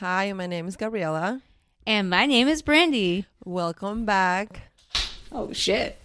Hi, my name is Gabriela. And my name is Brandy. Welcome back. Oh, shit.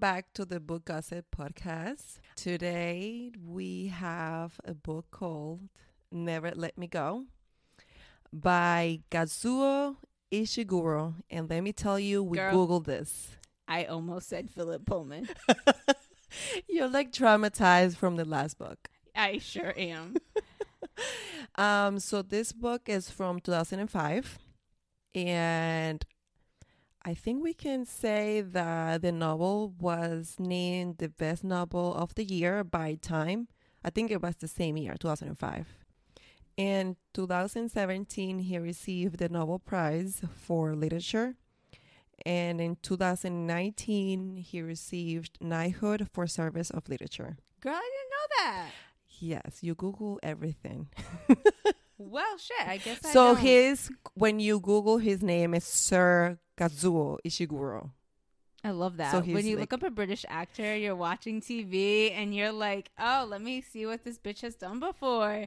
Back to the Book Gossip Podcast. Today we have a book called Never Let Me Go by Kazuo Ishiguro. And let me tell you, we Girl. Googled this. I almost said Philip Pullman. You're like traumatized from the last book. I sure am. Um, so this book is from 2005, and I think we can say that the novel was named the best novel of the year by Time. I think it was the same year, 2005. In 2017, he received the Nobel Prize for Literature. And in 2019, he received Knighthood for Service of Literature. Girl, I didn't know that. Yes, you Google everything. Well, shit. I guess I So his when you Google his name is Sir Kazuo Ishiguro. I love that. so when you like- look up a British actor, you're watching TV and you're like, oh, let me see what this bitch has done before.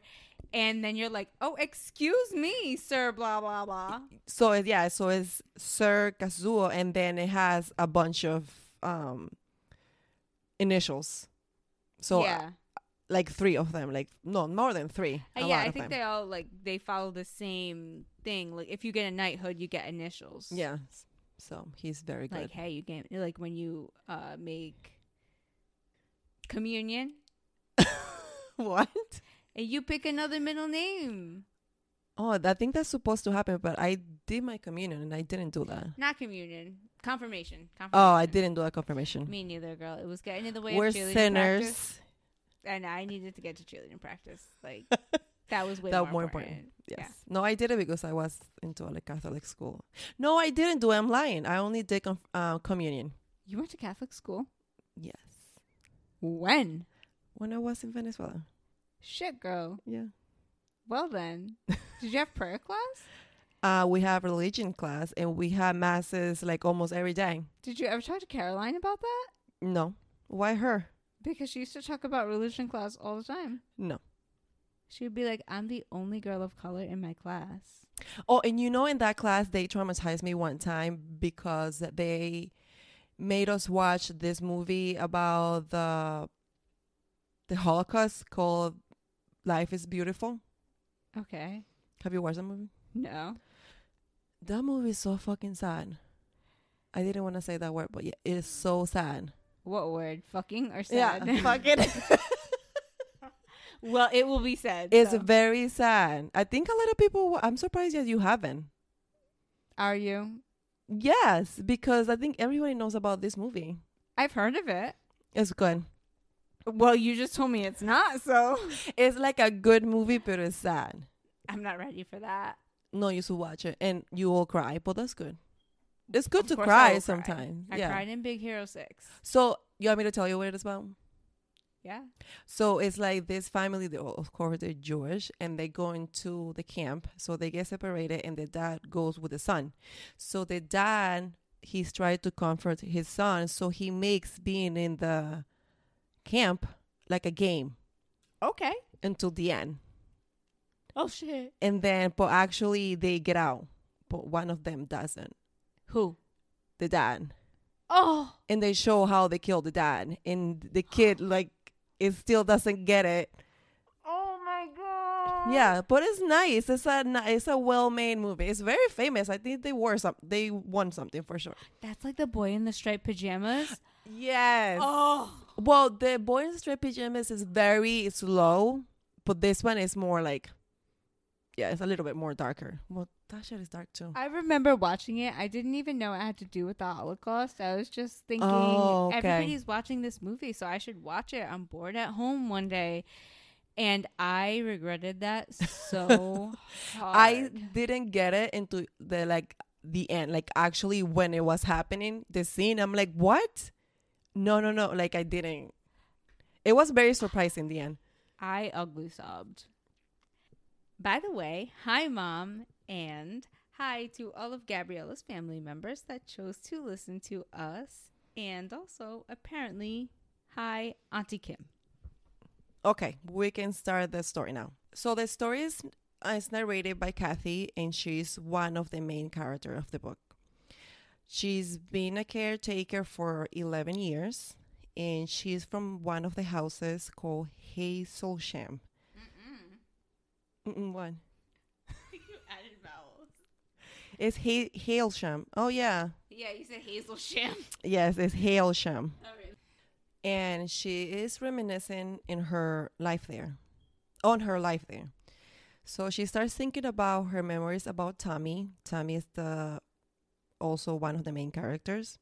And then you're like, oh, excuse me, sir, blah, blah, blah. So yeah, so it's Sir Kazuo, and then it has a bunch of um initials. So yeah. Like three of them, like no more than three. Uh, yeah, I think they all like they follow the same thing. Like if you get a knighthood, you get initials. Yeah, so he's very good. Like hey, you get like when you uh make communion what? and you pick another middle name. Oh, I think that's supposed to happen, but I did my communion and I didn't do that. Not communion, confirmation. confirmation. Oh, I didn't do a confirmation. Me neither, girl. It was getting in the way We're of sinners. practice, and I needed to get to cheerleading practice. Like that was way That more, more important. important. Yes. No, I did it because I was into a Catholic school. No, I didn't do it. I'm lying. I only did conf- uh, communion. You went to Catholic school Yes. when? When I was in Venezuela. Shit, girl. Yeah. Well then, did you have prayer class? Uh, we have religion class and we have masses like almost every day. Did you ever talk to Caroline about that? No. Why her? Because she used to talk about religion class all the time. No. She would be like, I'm the only girl of color in my class. Oh, and you know, in that class, they traumatized me one time because they made us watch this movie about the the Holocaust called Life is Beautiful. Okay. Have you watched that movie? No. That movie is so fucking sad. I didn't want to say that word, but yeah, it is so sad. What word? Fucking or sad? Yeah, fuck it. well, it will be sad. it's so. very sad. I think a lot of people. I'm surprised that you haven't. Are you? Yes, because I think everybody knows about this movie. I've heard of it. It's good. Well, you just told me it's not, so It's like a good movie, but it's sad. I'm not ready for that. No, you should watch it, and you will cry. But that's good. It's good to cry sometimes. I yeah. cried in Big Hero 6. So you want me to tell you what it is about? Yeah. So it's like this family, they, of course, they're Jewish and they go into the camp. So they get separated and the dad goes with the son. So the dad, he's trying to comfort his son. So he makes being in the camp like a game Okay. until the end. Oh, shit. And then, but actually they get out, but one of them doesn't. Who? The dad. Oh. And they show how they killed the dad. And the kid, like, it still doesn't get it. Oh, my God. Yeah, but it's nice. It's a it's a well made movie. It's very famous. I think they wore some. They won something for sure. That's like the boy in the striped pajamas. Yes. Oh. Well, the boy in the striped pajamas is very slow, but this one is more like, yeah, it's a little bit more darker. Well, that shit is dark too. I remember watching it. I didn't even know it had to do with the Holocaust. I was just thinking Oh, okay. everybody's watching this movie, so I should watch it. I'm bored at home one day. And I regretted that so hard. I didn't get it into the like the end. Like actually when it was happening, the scene, I'm like, what? No, no, no. Like I didn't. It was very surprising the end. I ugly sobbed. By the way, hi, mom, and hi to all of Gabriella's family members that chose to listen to us, and also apparently, hi, Auntie Kim. Okay, we can start the story now. So the story is, uh, is narrated by Kathy, and she's one of the main character of the book. She's been a caretaker for 11 years, and she's from one of the houses called Hazelsham. Mm-mm, added vowels. It's ha- Hailsham. Oh, yeah. Yeah, you said Hazel Sham. Yes, it's Hailsham. Right. and she is reminiscing in her life there on her life there so she starts thinking about her memories about tommy tommy is the also one of the main characters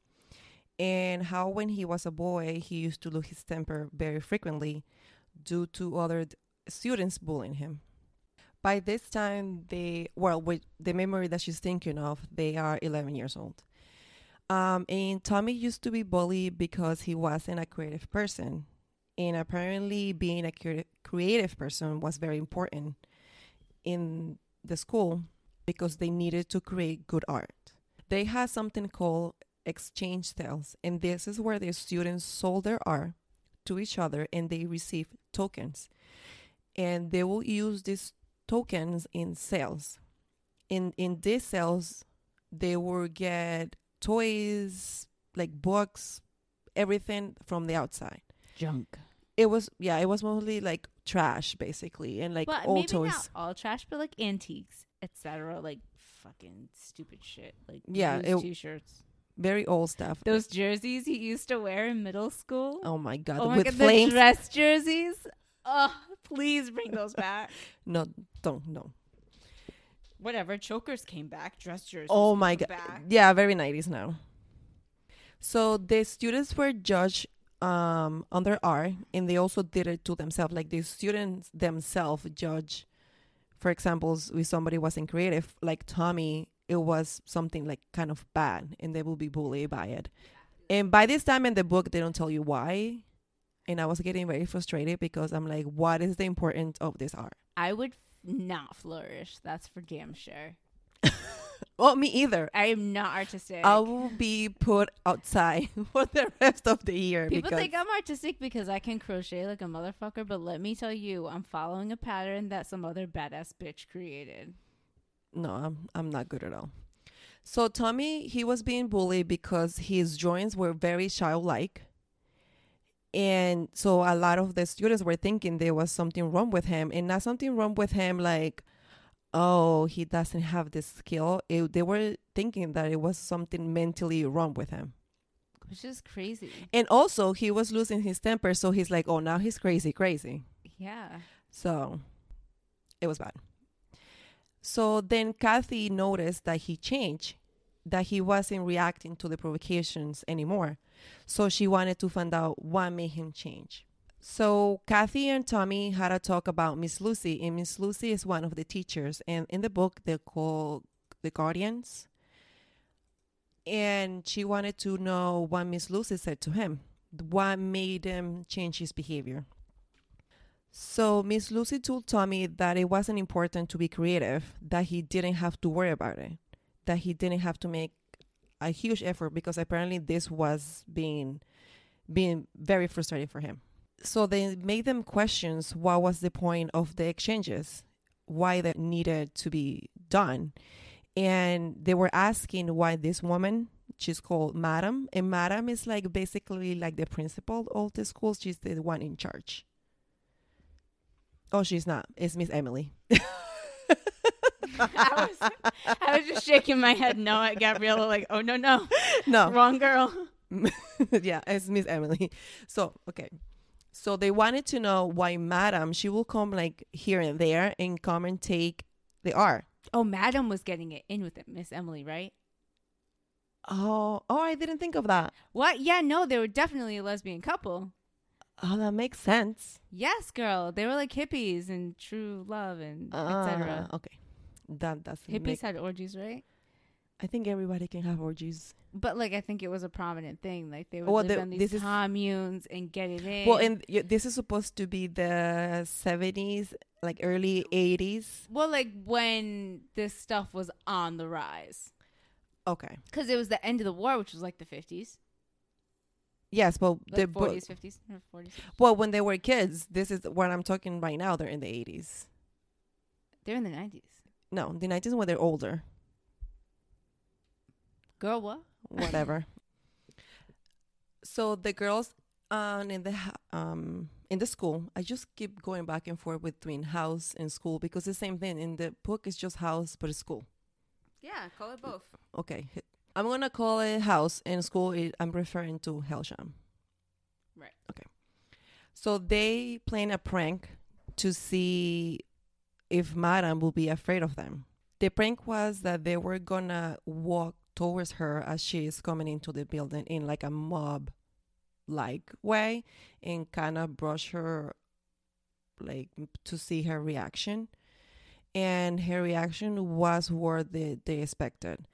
and how when he was a boy he used to lose his temper very frequently due to other d- students bullying him by this time they well with the memory that she's thinking of they are 11 years old um, and Tommy used to be bullied because he wasn't a creative person. And apparently, being a crea- creative person was very important in the school because they needed to create good art. They had something called exchange sales, and this is where the students sold their art to each other and they receive tokens. And they will use these tokens in sales. In in these sales, they will get toys, like books, everything from the outside. Junk. It was yeah, it was mostly like trash basically and like but old maybe toys. not all trash, but like antiques, etc. Like fucking stupid shit. Like Yeah, it- t-shirts. Very old stuff. Those jerseys he used to wear in middle school. oh my god, oh my with god, flames. the dress jerseys. Oh, please bring those back. no, don't no. Whatever. Chokers came back. Dress jerseys. Oh my god. Back. Yeah, very 90s now. So the students were judged um on their art and they also did it to themselves. Like the students themselves judge for examples if somebody wasn't creative, like Tommy, it was something like kind of bad and they will be bullied by it. And by this time in the book they don't tell you why. And I was getting very frustrated because I'm like, what is the importance of this art? I would not flourish. That's for damn sure. Well, me either. I am not artistic. I will be put outside for the rest of the year People because think I'm artistic because I can crochet like a motherfucker, but let me tell you, I'm following a pattern that some other badass bitch created. no, I'm I'm not good at all. So Tommy, he was being bullied because his drawings were very childlike. And so a lot of the students were thinking there was something wrong with him and not something wrong with him like oh, he doesn't have this skill. It, they were thinking that it was something mentally wrong with him. Which is crazy. And also, he was losing his temper, so he's like, "Oh, now he's crazy, crazy." Yeah. So it was bad. So then Kathy noticed that he changed, that he wasn't reacting to the provocations anymore. So she wanted to find out what made him change. So Kathy and Tommy had a talk about Miss Lucy, and Miss Lucy is one of the teachers, and in the book they're called the guardians. And she wanted to know what Miss Lucy said to him, what made him change his behavior. So Miss Lucy told Tommy that it wasn't important to be creative, that he didn't have to worry about it, that he didn't have to make a huge effort because apparently this was being being very frustrating for him. So they made them questions what was the point of the exchanges, why that needed to be done. And they were asking why this woman, she's called Madam, and Madam is like basically like the principal of the school. She's the one in charge. Oh, she's not. It's Miss Emily. I was I was just shaking my head no at Gabriella like, oh no no. no. Wrong girl. yeah, it's Miss Emily. So, okay. So they wanted to know why Madam, she will come like here and there and come and take the R. Oh, Madam was getting it in with it, Miss Emily, right? Oh, oh, I didn't think of that. What? Yeah, no, they were definitely a lesbian couple. Oh, that makes sense. Yes, girl. They were like hippies and true love and etc. Uh, okay, that that's Hippies had orgies, right? I think everybody can have orgies. But like, I think it was a prominent thing. Like they would Well, live the- on these this is- communes and get it in. Well, and y- this is supposed to be the seventies, like early eighties. well, like when this stuff was on the rise, Okay. because it was the end of the war, which was like the fifties, Yes, well, the like but, forties, fifties, or forties. well, when they were kids, this is what I'm talking right now. They're in the eighties. They're in the nineties. No, the nineties when they're older. Girl, what? Whatever. so the girls um in the um in the school, I just keep going back and forth between house and school because the same thing in the book is just house but it's school. Yeah, call it both. Okay, I'm gonna call it house and school. It, I'm referring to Hailsham. Right. Okay. So they plan a prank to see if Madame will be afraid of them. The prank was that they were gonna walk towards her as she is coming into the building in like a mob like way and kind of brush her like to see her reaction. And her reaction was what they, they expected.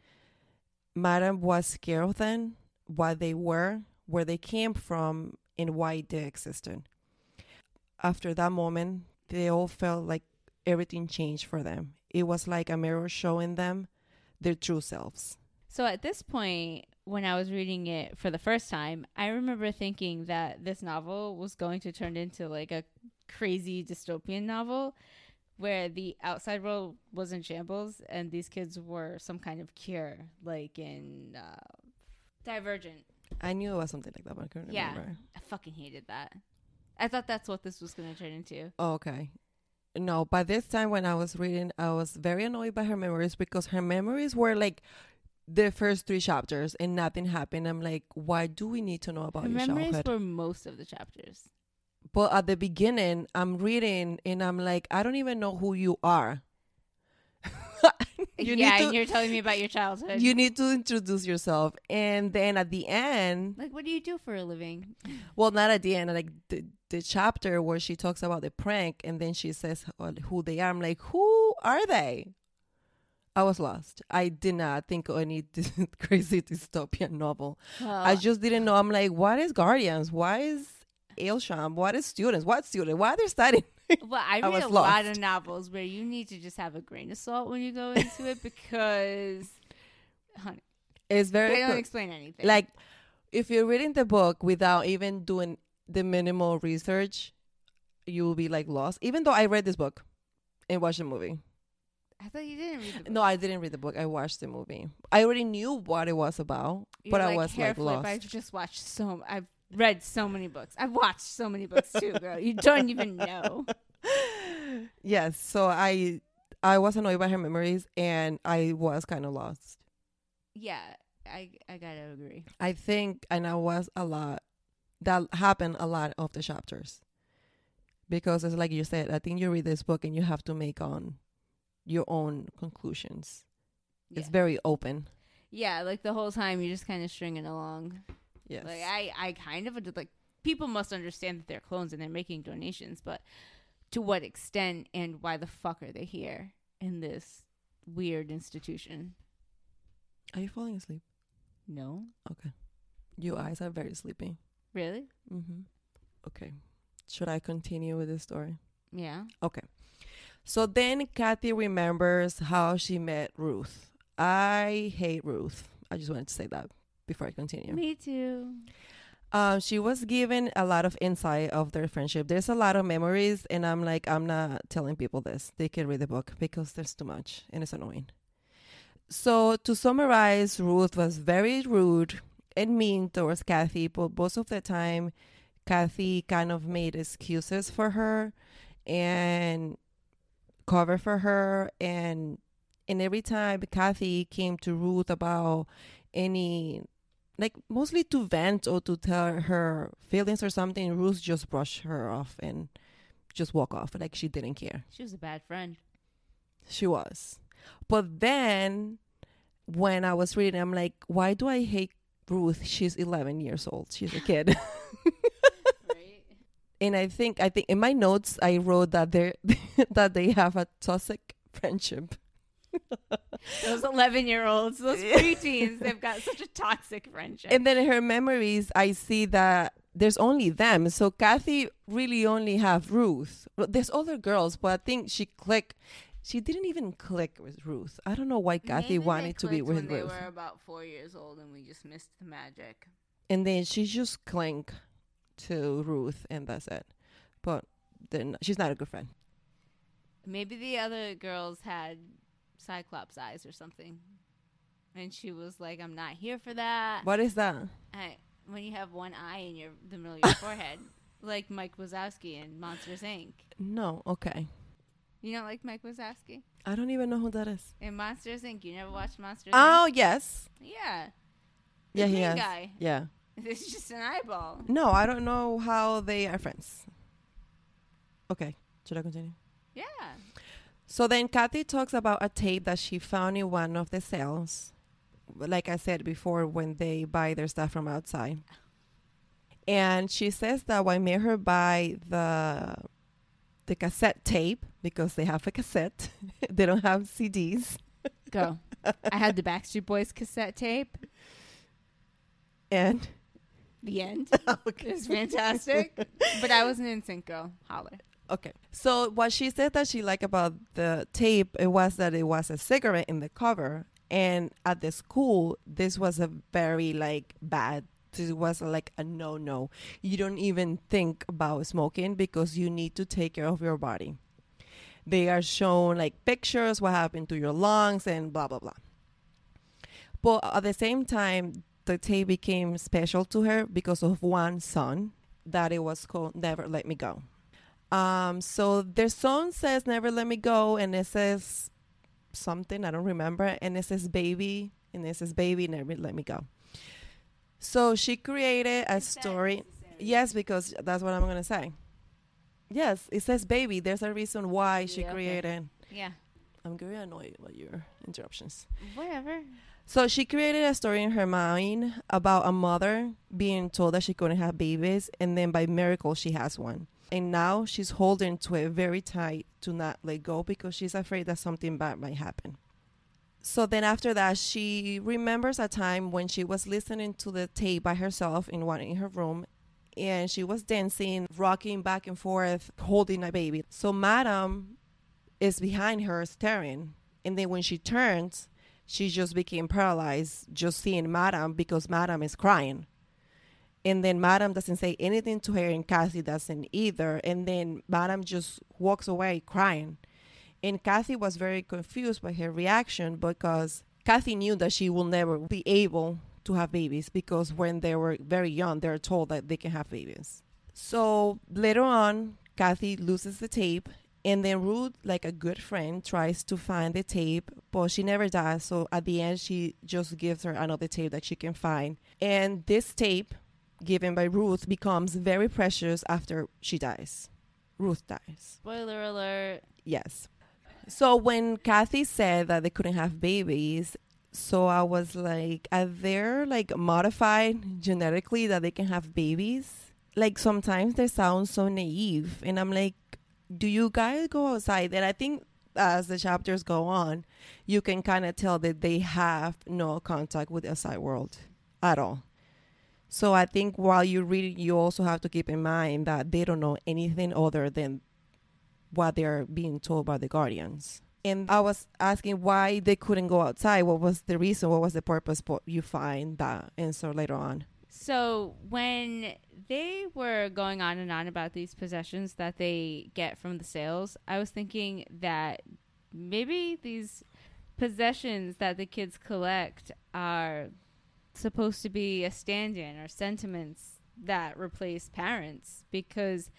Madam was scared of them what they were where they came from and why they existed. After that moment they all felt like everything changed for them it was like a mirror showing them their true selves So at this point, when I was reading it for the first time, I remember thinking that this novel was going to turn into like a crazy dystopian novel where the outside world was in shambles and these kids were some kind of cure, like in uh, Divergent. i knew it was something like that but i couldn't Yeah. remember I fucking hated that. I thought that's what this was going to turn into. Oh, okay. No, by this time when I was reading, I was very annoyed by her memories because her memories were like the first three chapters and nothing happened. I'm like, why do we need to know about Her your memories childhood? were most of the chapters. but at the beginning, I'm reading and I'm like, I don't even know who you are. you yeah, need and to you're telling me about your childhood. you need to introduce yourself, and then at the end, like, what do you do for a living? Well, not at the end. Like the the chapter where she talks about the prank, and then she says uh, who they are. I'm like, who are they? I was lost. I did not think of any crazy dystopian novel. I just didn't know. I'm like, what is Guardians? Why is Hailsham? What is students? What student? Why they're studying? Well, I I read a lot of novels where you need to just have a grain of salt when you go into it because, honey, It's very they don't explain anything. like if you're reading the book without even doing the minimal research, you will be like lost. Even though I read this book and watched the movie. I thought you didn't read the book. No, I didn't read the book. I watched the movie. I already knew what it was about, You're but I was hair like flip. lost. I've just watched so. I've read so many books. I've watched so many books too, girl. You don't even know. yes, so I I was annoyed by her memories, and I was kind of lost. Yeah, I I gotta agree. I think, and I was a lot. That happen a lot of the chapters, because it's like you said. I think you read this book and you have to make on your own conclusions. Yeah. It's very open. yeah, like the whole time you're just kind of stringing along. Yes. Like I, I kind of like people must understand that they're clones and they're making donations, but to what extent and why the fuck are they here in this weird institution? Are you falling asleep? No, Okay. Your eyes are very sleepy. Really? Mm-hmm. Okay. Should I continue with the story? Yeah. Okay. So then Kathy remembers how she met Ruth. I hate Ruth. I just wanted to say that before I continue. Me too. Um, she was given a lot of insight of their friendship. There's a lot of memories, and I'm like, I'm not telling people this. They can read the book because there's too much and it's annoying. So to summarize, Ruth was very rude and mean towards Kathy, but most of the time, Kathy kind of made excuses for her and cover for her and and every time Kathy came to Ruth about any like mostly to vent or to tell her feelings or something, Ruth just brushed her off and just walk off like she didn't care. She was a bad friend. She was. But then when I was reading, I'm like, why do I hate Ruth? She's 11 years old. She's a kid. right? and I think I think in my notes I wrote that they that they have a toxic friendship. Those 11 year olds, those preteens, they've got such a toxic friendship. And then in her memories, I see that there's only them. So Kathy really only have Ruth. There's other girls, but I think she clicked. She didn't even click with Ruth. I don't know why Kathy Maybe wanted to be with when Ruth. They were about four years old, and we just missed the magic. And then she just cling to Ruth, and that's it. But then she's not a good friend. Maybe the other girls had Cyclops eyes or something, and she was like, "I'm not here for that." What is that? I, when you have one eye in your the middle of your forehead, like Mike Wazowski in Monsters Inc. No, okay. You don't like Mike Wazowski I don't even know who that is. in Monsters Inc. You never watched Monsters Oh yes, Inc. Yeah, the yeah, he has. guy. Yeah. It's just an eyeball. No, I don't know how they are friends. Okay, should I continue? Yeah. So then Kathy talks about a tape that she found in one of the cells. Like I said before, when they buy their stuff from outside. And she says that what made her buy the the cassette tape because they have a cassette. they don't have CDs. Go. I had the Backstreet Boys cassette tape. And The end. okay. It's fantastic. but I was an NSYNC girl. Holler. Okay. So what she said that she liked about the tape it was that it was a cigarette in the cover, and at the school this was a very like bad. This was like a no no. You don't even think about smoking because you need to take care of your body. They are shown like pictures what happened to your lungs and blah blah blah. But at the same time, the tape became special to her because of one song that it was called "Never Let Me Go." Um, so their song says "Never Let Me Go" and it says something I don't remember, and it says "Baby" and it says "Baby, Never Let Me Go." So she created a story. Yes, because that's what I'm gonna say. Yes, it says "Baby." There's a reason why she Yeah, okay. created. Yeah. I'm very annoyed by your interruptions. Whatever. So she created a story in her mind about a mother being told that she couldn't have babies, and then by miracle she has one. And now she's holding to it very tight to not let go because she's afraid that something bad might happen. So then after that, she remembers a time when she was listening to the tape by herself in one in her room, and she was dancing, rocking back and forth, holding a baby. So Madam is behind her staring, and then when she turns, she just became paralyzed just seeing Madam because Madam is crying. And then Madam doesn't say anything to her, and Kathy doesn't either. And then Madam just walks away crying. And Kathy was very confused by her reaction because Kathy knew that she will never be able to have babies because when they were very young, they're told that they can have babies. So later on, Kathy loses the tape and then Ruth, like a good friend, tries to find the tape, but she never does. So at the end, she just gives her another tape that she can find. And this tape, given by Ruth, becomes very precious after she dies. Ruth dies. Spoiler alert. Yes. So when Kathy said that they couldn't have babies, so I was like, are they like modified genetically that they can have babies? Like sometimes they sound so naive, and I'm like, do you guys go outside? And I think as the chapters go on, you can kind of tell that they have no contact with the outside world at all. So I think while you read, you also have to keep in mind that they don't know anything other than what they're being told by the guardians. And I was asking why they couldn't go outside. What was the reason? What was the purpose? But you find that answer later on. So when they were going on and on about these possessions that they get from the sales, I was thinking that maybe these possessions that the kids collect are supposed to be a stand-in or sentiments that replace parents because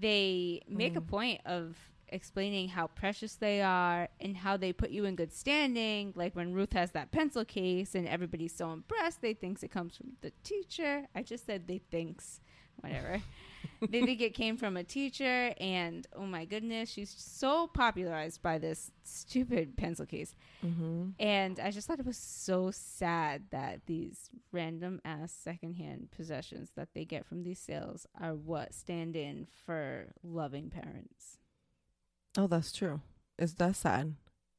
they make a Mm. point of explaining how precious they are and how they put you in good standing. Like when Ruth has that pencil case and everybody's so impressed, they thinks it comes from the teacher. I just said they thinks whatever. they think it came from a teacher, and oh my goodness, she's so popularized by this stupid pencil case. Mm-hmm. And I just thought it was so sad that these random ass secondhand possessions that they get from these sales are what stand in for loving parents. Oh, that's true. Is that sad?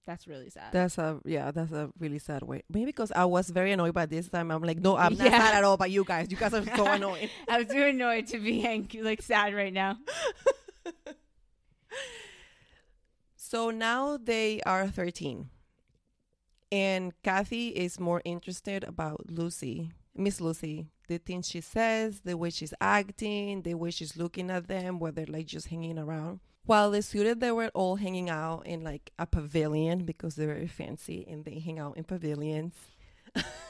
That's really sad. That's a yeah. That's a really sad way. Maybe because I was very annoyed by this time. I'm like, no, I'm not Yeah. sad at all. But you guys, you guys are so annoying. I was too annoyed to be angry, like sad right now. So now they are 13. And Kathy is more interested about Lucy, Miss Lucy, the things she says, the way she's acting, the way she's looking at them, whether like just hanging around. While the students, they were all hanging out in like a pavilion because they're very fancy and they hang out in pavilions.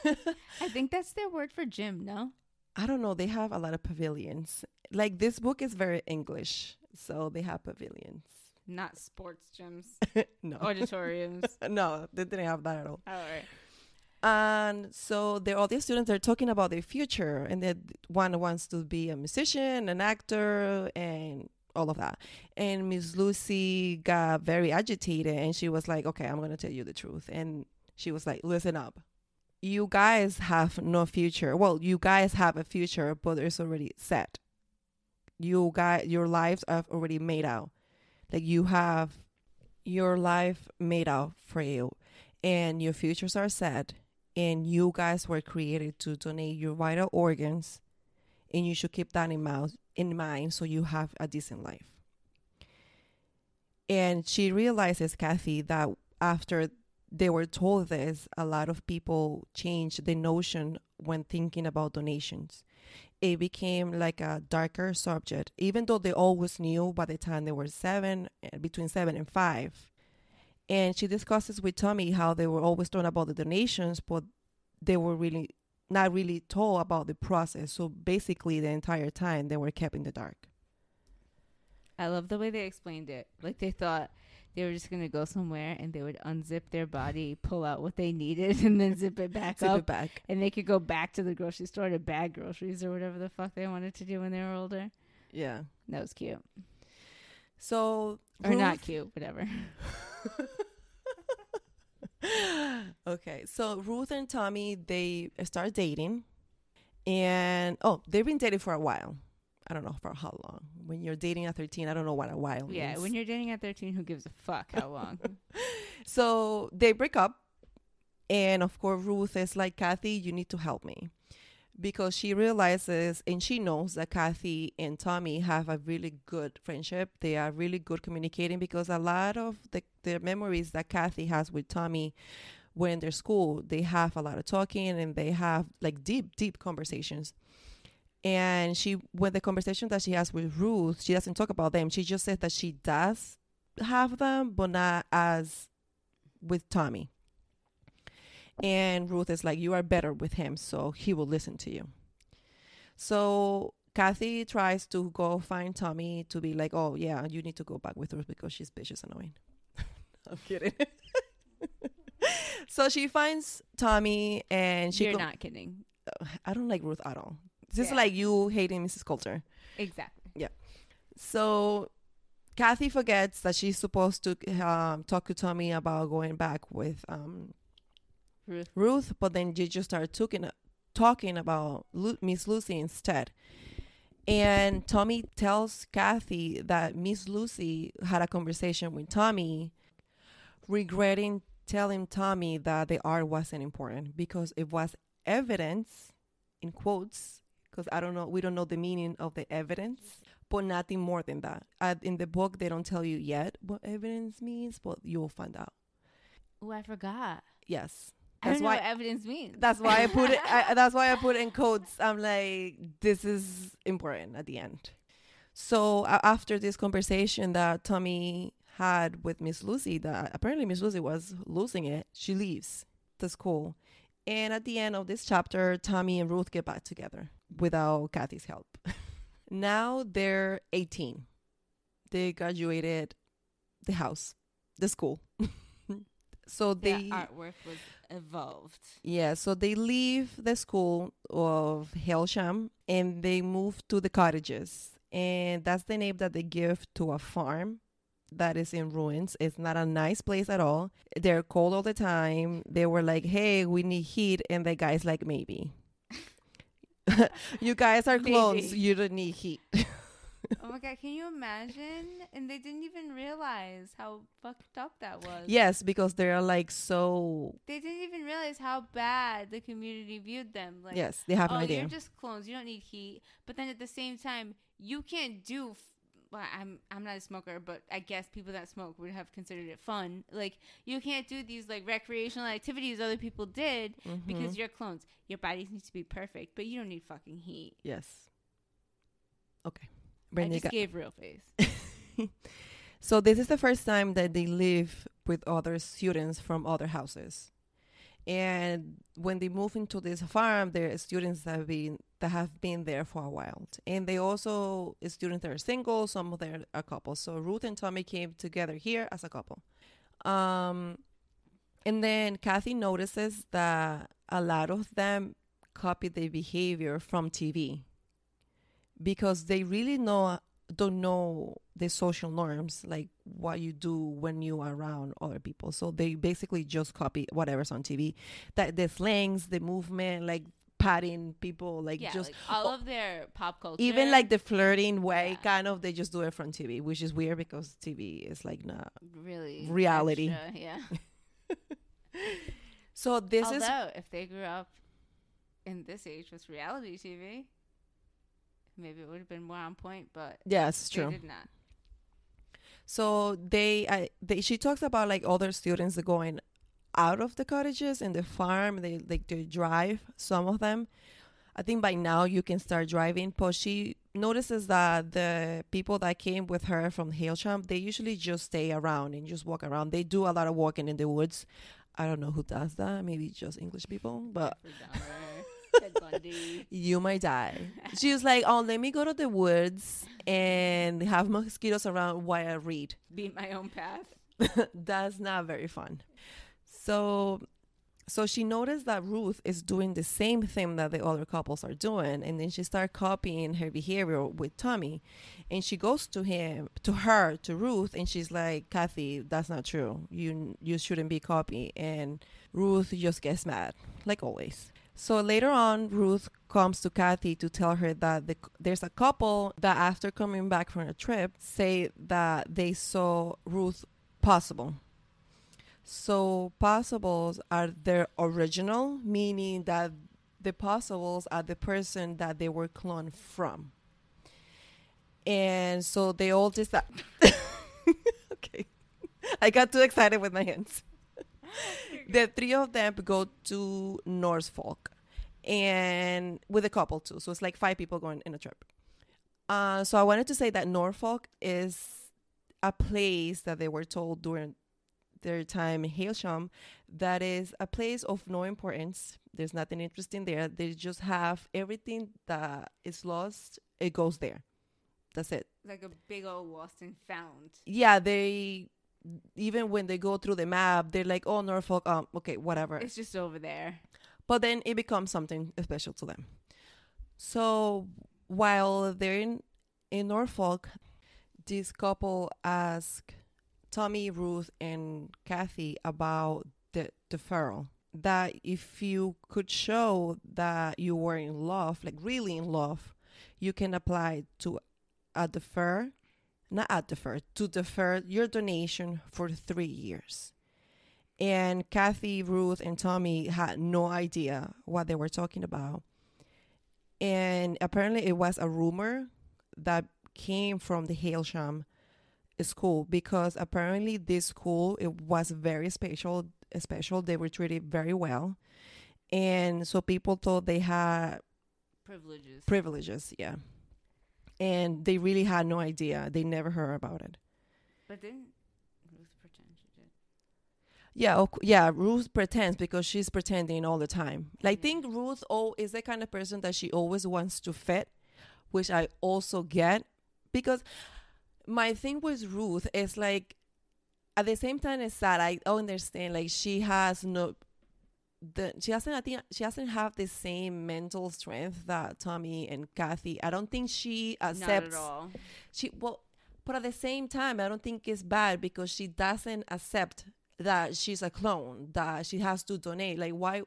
I think that's their word for gym, no? I don't know, they have a lot of pavilions. Like this book is very English, so they have pavilions. Not sports gyms, no. auditoriums. no, they didn't have that at all. All right. And so they're all these students are talking about their future and that one wants to be a musician, an actor, and all of that. And Miss Lucy got very agitated and she was like, Okay, I'm gonna tell you the truth. And she was like, Listen up. You guys have no future. Well, you guys have a future, but it's already set. You guys your lives are already made out. Like you have your life made out for you and your futures are set and you guys were created to donate your vital organs and you should keep that in mind in mind so you have a decent life. And she realizes kathy that after they were told this a lot of people changed the notion when thinking about donations. It became like a darker subject even though they always knew by the time they were seven eh, between seven and five. And she discusses with Tommy how they were always told about the donations, but they were really not really told about the process. So basically, the entire time they were kept in the dark. I love the way they explained it. Like they thought they were just gonna go somewhere and they would unzip their body, pull out what they needed, and then zip it back Zip up, it back. and they could go back to the grocery store to bag groceries or whatever the fuck they wanted to do when they were older. Yeah. That was cute, So or not cute, whatever. okay, so Ruth and Tommy they start dating, and oh, they've been dating for a while. I don't know for how long. When you're dating at 13, I don't know what a while Yeah, means. when you're dating at 13, who gives a fuck how long? So they break up, and of course, Ruth is like, Kathy, you need to help me. Because she realizes and she knows that Kathy and Tommy have a really good friendship. They are really good communicating because a lot of the, the memories that Kathy has with Tommy when they're school, they have a lot of talking and they have like deep, deep conversations. And she, when the conversation that she has with Ruth, she doesn't talk about them. She just says that she does have them, but not as with Tommy. And Ruth is like, You are better with him, so he will listen to you. So Kathy tries to go find Tommy to be like, Oh, yeah, you need to go back with Ruth because she's bitch is annoying. I'm kidding. so she finds Tommy and she you're go- not kidding. I don't like Ruth at all. This is like you hating Mrs. Coulter. Exactly. Yeah. So Kathy forgets that she's supposed to um, talk to Tommy about going back with um, Ruth. Ruth, but then you just start talking talking about Lu- Miss Lucy instead. And Tommy tells Kathy that Miss Lucy had a conversation with Tommy, regretting telling Tommy that the art wasn't important because it was evidence, in quotes, because I don't know, we don't know the meaning of the evidence, but nothing more than that. Uh, in the book, they don't tell you yet what evidence means, but you'll find out. Oh, I forgot. Yes. That's why what evidence means. that's why I put it. I, that's why I put it in quotes. I'm like, this is important at the end. So uh, after this conversation that Tommy had with Miss Lucy, that apparently Miss Lucy was losing it, she leaves the school. And at the end of this chapter, Tommy and Ruth get back together without Kathy's help. now they're 18. They graduated the house, the school. So they artwork was evolved. Yeah, so they leave the school of Hailsham and they move to the cottages. And that's the name that they give to a farm that is in ruins. It's not a nice place at all. They're cold all the time. They were like, hey, we need heat. And the guy's like, maybe. you guys are clones. Maybe. You don't need heat. oh my god, can you imagine? And they didn't even realize how fucked up that was. yes, because they're like so. They didn't even realize how bad the community viewed them. Like, yes, they have oh, no idea. you're just clones. You don't need heat. But then at the same time, you can't do. F- well, I'm I'm not a smoker, but I guess people that smoke would have considered it fun. Like you can't do these like recreational activities other people did because Mhm. you're clones. Your bodies need to be perfect, but you don't need fucking heat. Yes. Okay. I Brenda, just got- gave real face. So this is the first time that they live with other students from other houses. And when they move into this farm, there are students that have been that have been there for a while. And they also students that are single, some of them are couples. So Ruth and Tommy came together here as a couple. Um and then Kathy notices that a lot of them copy their behavior from TV because they really know don't know the social norms like what you do when you are around other people so they basically just copy whatever's on tv that the slangs the movement like patting people like yeah, just like all of their pop culture. even like the flirting way Yeah. kind of they just do it from tv which is weird because tv is like not really reality. extra, yeah. so this is if they grew up in this age with reality TV, maybe it would have been more on point. But yes they true did not. So they, I, they, she talks about like other students going out of the cottages and the farm. They like they drive. Some of them, I think by now you can start driving. But she notices that the people that came with her from Hailsham, they usually just stay around and just walk around. They do a lot of walking in the woods. I don't know who does that. Maybe just English people, but Jeffrey Dahmer, Ted Bundy. you might die. She was like, "Oh, let me go to the woods and have mosquitoes around while I read." Beat my own path. that's not very fun. So so she noticed that Ruth is doing the same thing that the other couples are doing and then she started copying her behavior with Tommy and she goes to him to her to Ruth and she's like Kathy that's not true you you shouldn't be copying and Ruth just gets mad like always so later on Ruth comes to Kathy to tell her that the, there's a couple that after coming back from a trip say that they saw Ruth possible so possibles are their original, meaning that the possibles are the person that they were cloned from. And so they all just okay. I got too excited with my hands. The three of them go to Norfolk and with a couple too. So it's like five people going in a trip. Uh, so I wanted to say that Norfolk is a place that they were told during their time in Hailsham that is a place of no importance. There's nothing interesting there. They just have everything that is lost, it goes there. That's it. Like a big old lost and found. Yeah, they even when they go through the map, they're like, "Oh, Norfolk, um, okay, whatever." It's just over there. but then it becomes something special to them. So while they're in, in Norfolk, this couple ask Tommy, Ruth, and Kathy about the deferral. That if you could show that you were in love, like really in love, you can apply to a defer, not a defer, to defer your donation for three years and Kathy, Ruth, and Tommy had no idea what they were talking about. And apparently, it was a rumor that came from the Hailsham school because apparently this school it was very special. Special, they were treated very well, and so people thought they had Privileges. privileges. Yeah, and they really had no idea. They never heard about it. but didn't Ruth pretend she did? Yeah, cou- yeah. Ruth pretends because she's pretending all the time. Like, I Yeah. think Ruth oh is the kind of person that she always wants to fit, which I also get because my thing with Ruth is like, at the same time it's sad i understand like she has no the she doesn't i think she doesn't have the same mental strength that tommy and kathy i don't think she accepts Not at all. she well but at the same time i don't think it's bad because she doesn't accept that she's a clone that she has to donate like why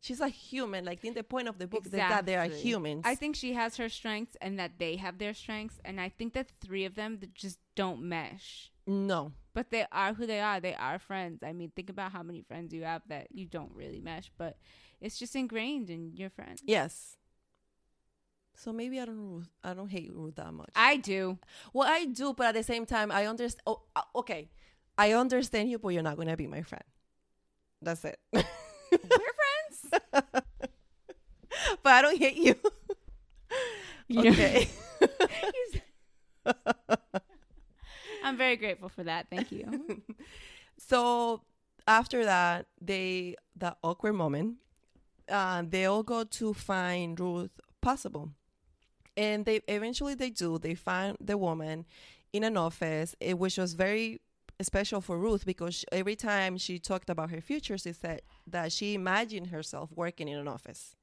she's a human like in the point of the book is that they are humans I think she has her strengths and that they have their strengths, and I think that three of them just don't mesh. no But they are who they are. They are friends. I mean, think about how many friends you have that you don't really mesh, but it's just ingrained in your friends. yes so maybe i don't i don't hate ruth that much I do. well i do but at the same time i understand oh uh, okay i understand you but you're not gonna be my friend that's it We're friends. but i don't hate you okay I'm very grateful for that. Thank you. so after that they that awkward moment uh, they all go to find ruth possible and they eventually they do they find the woman in an office eh, which was very special for ruth because she- every time she talked about her future she said that she imagined herself working in an office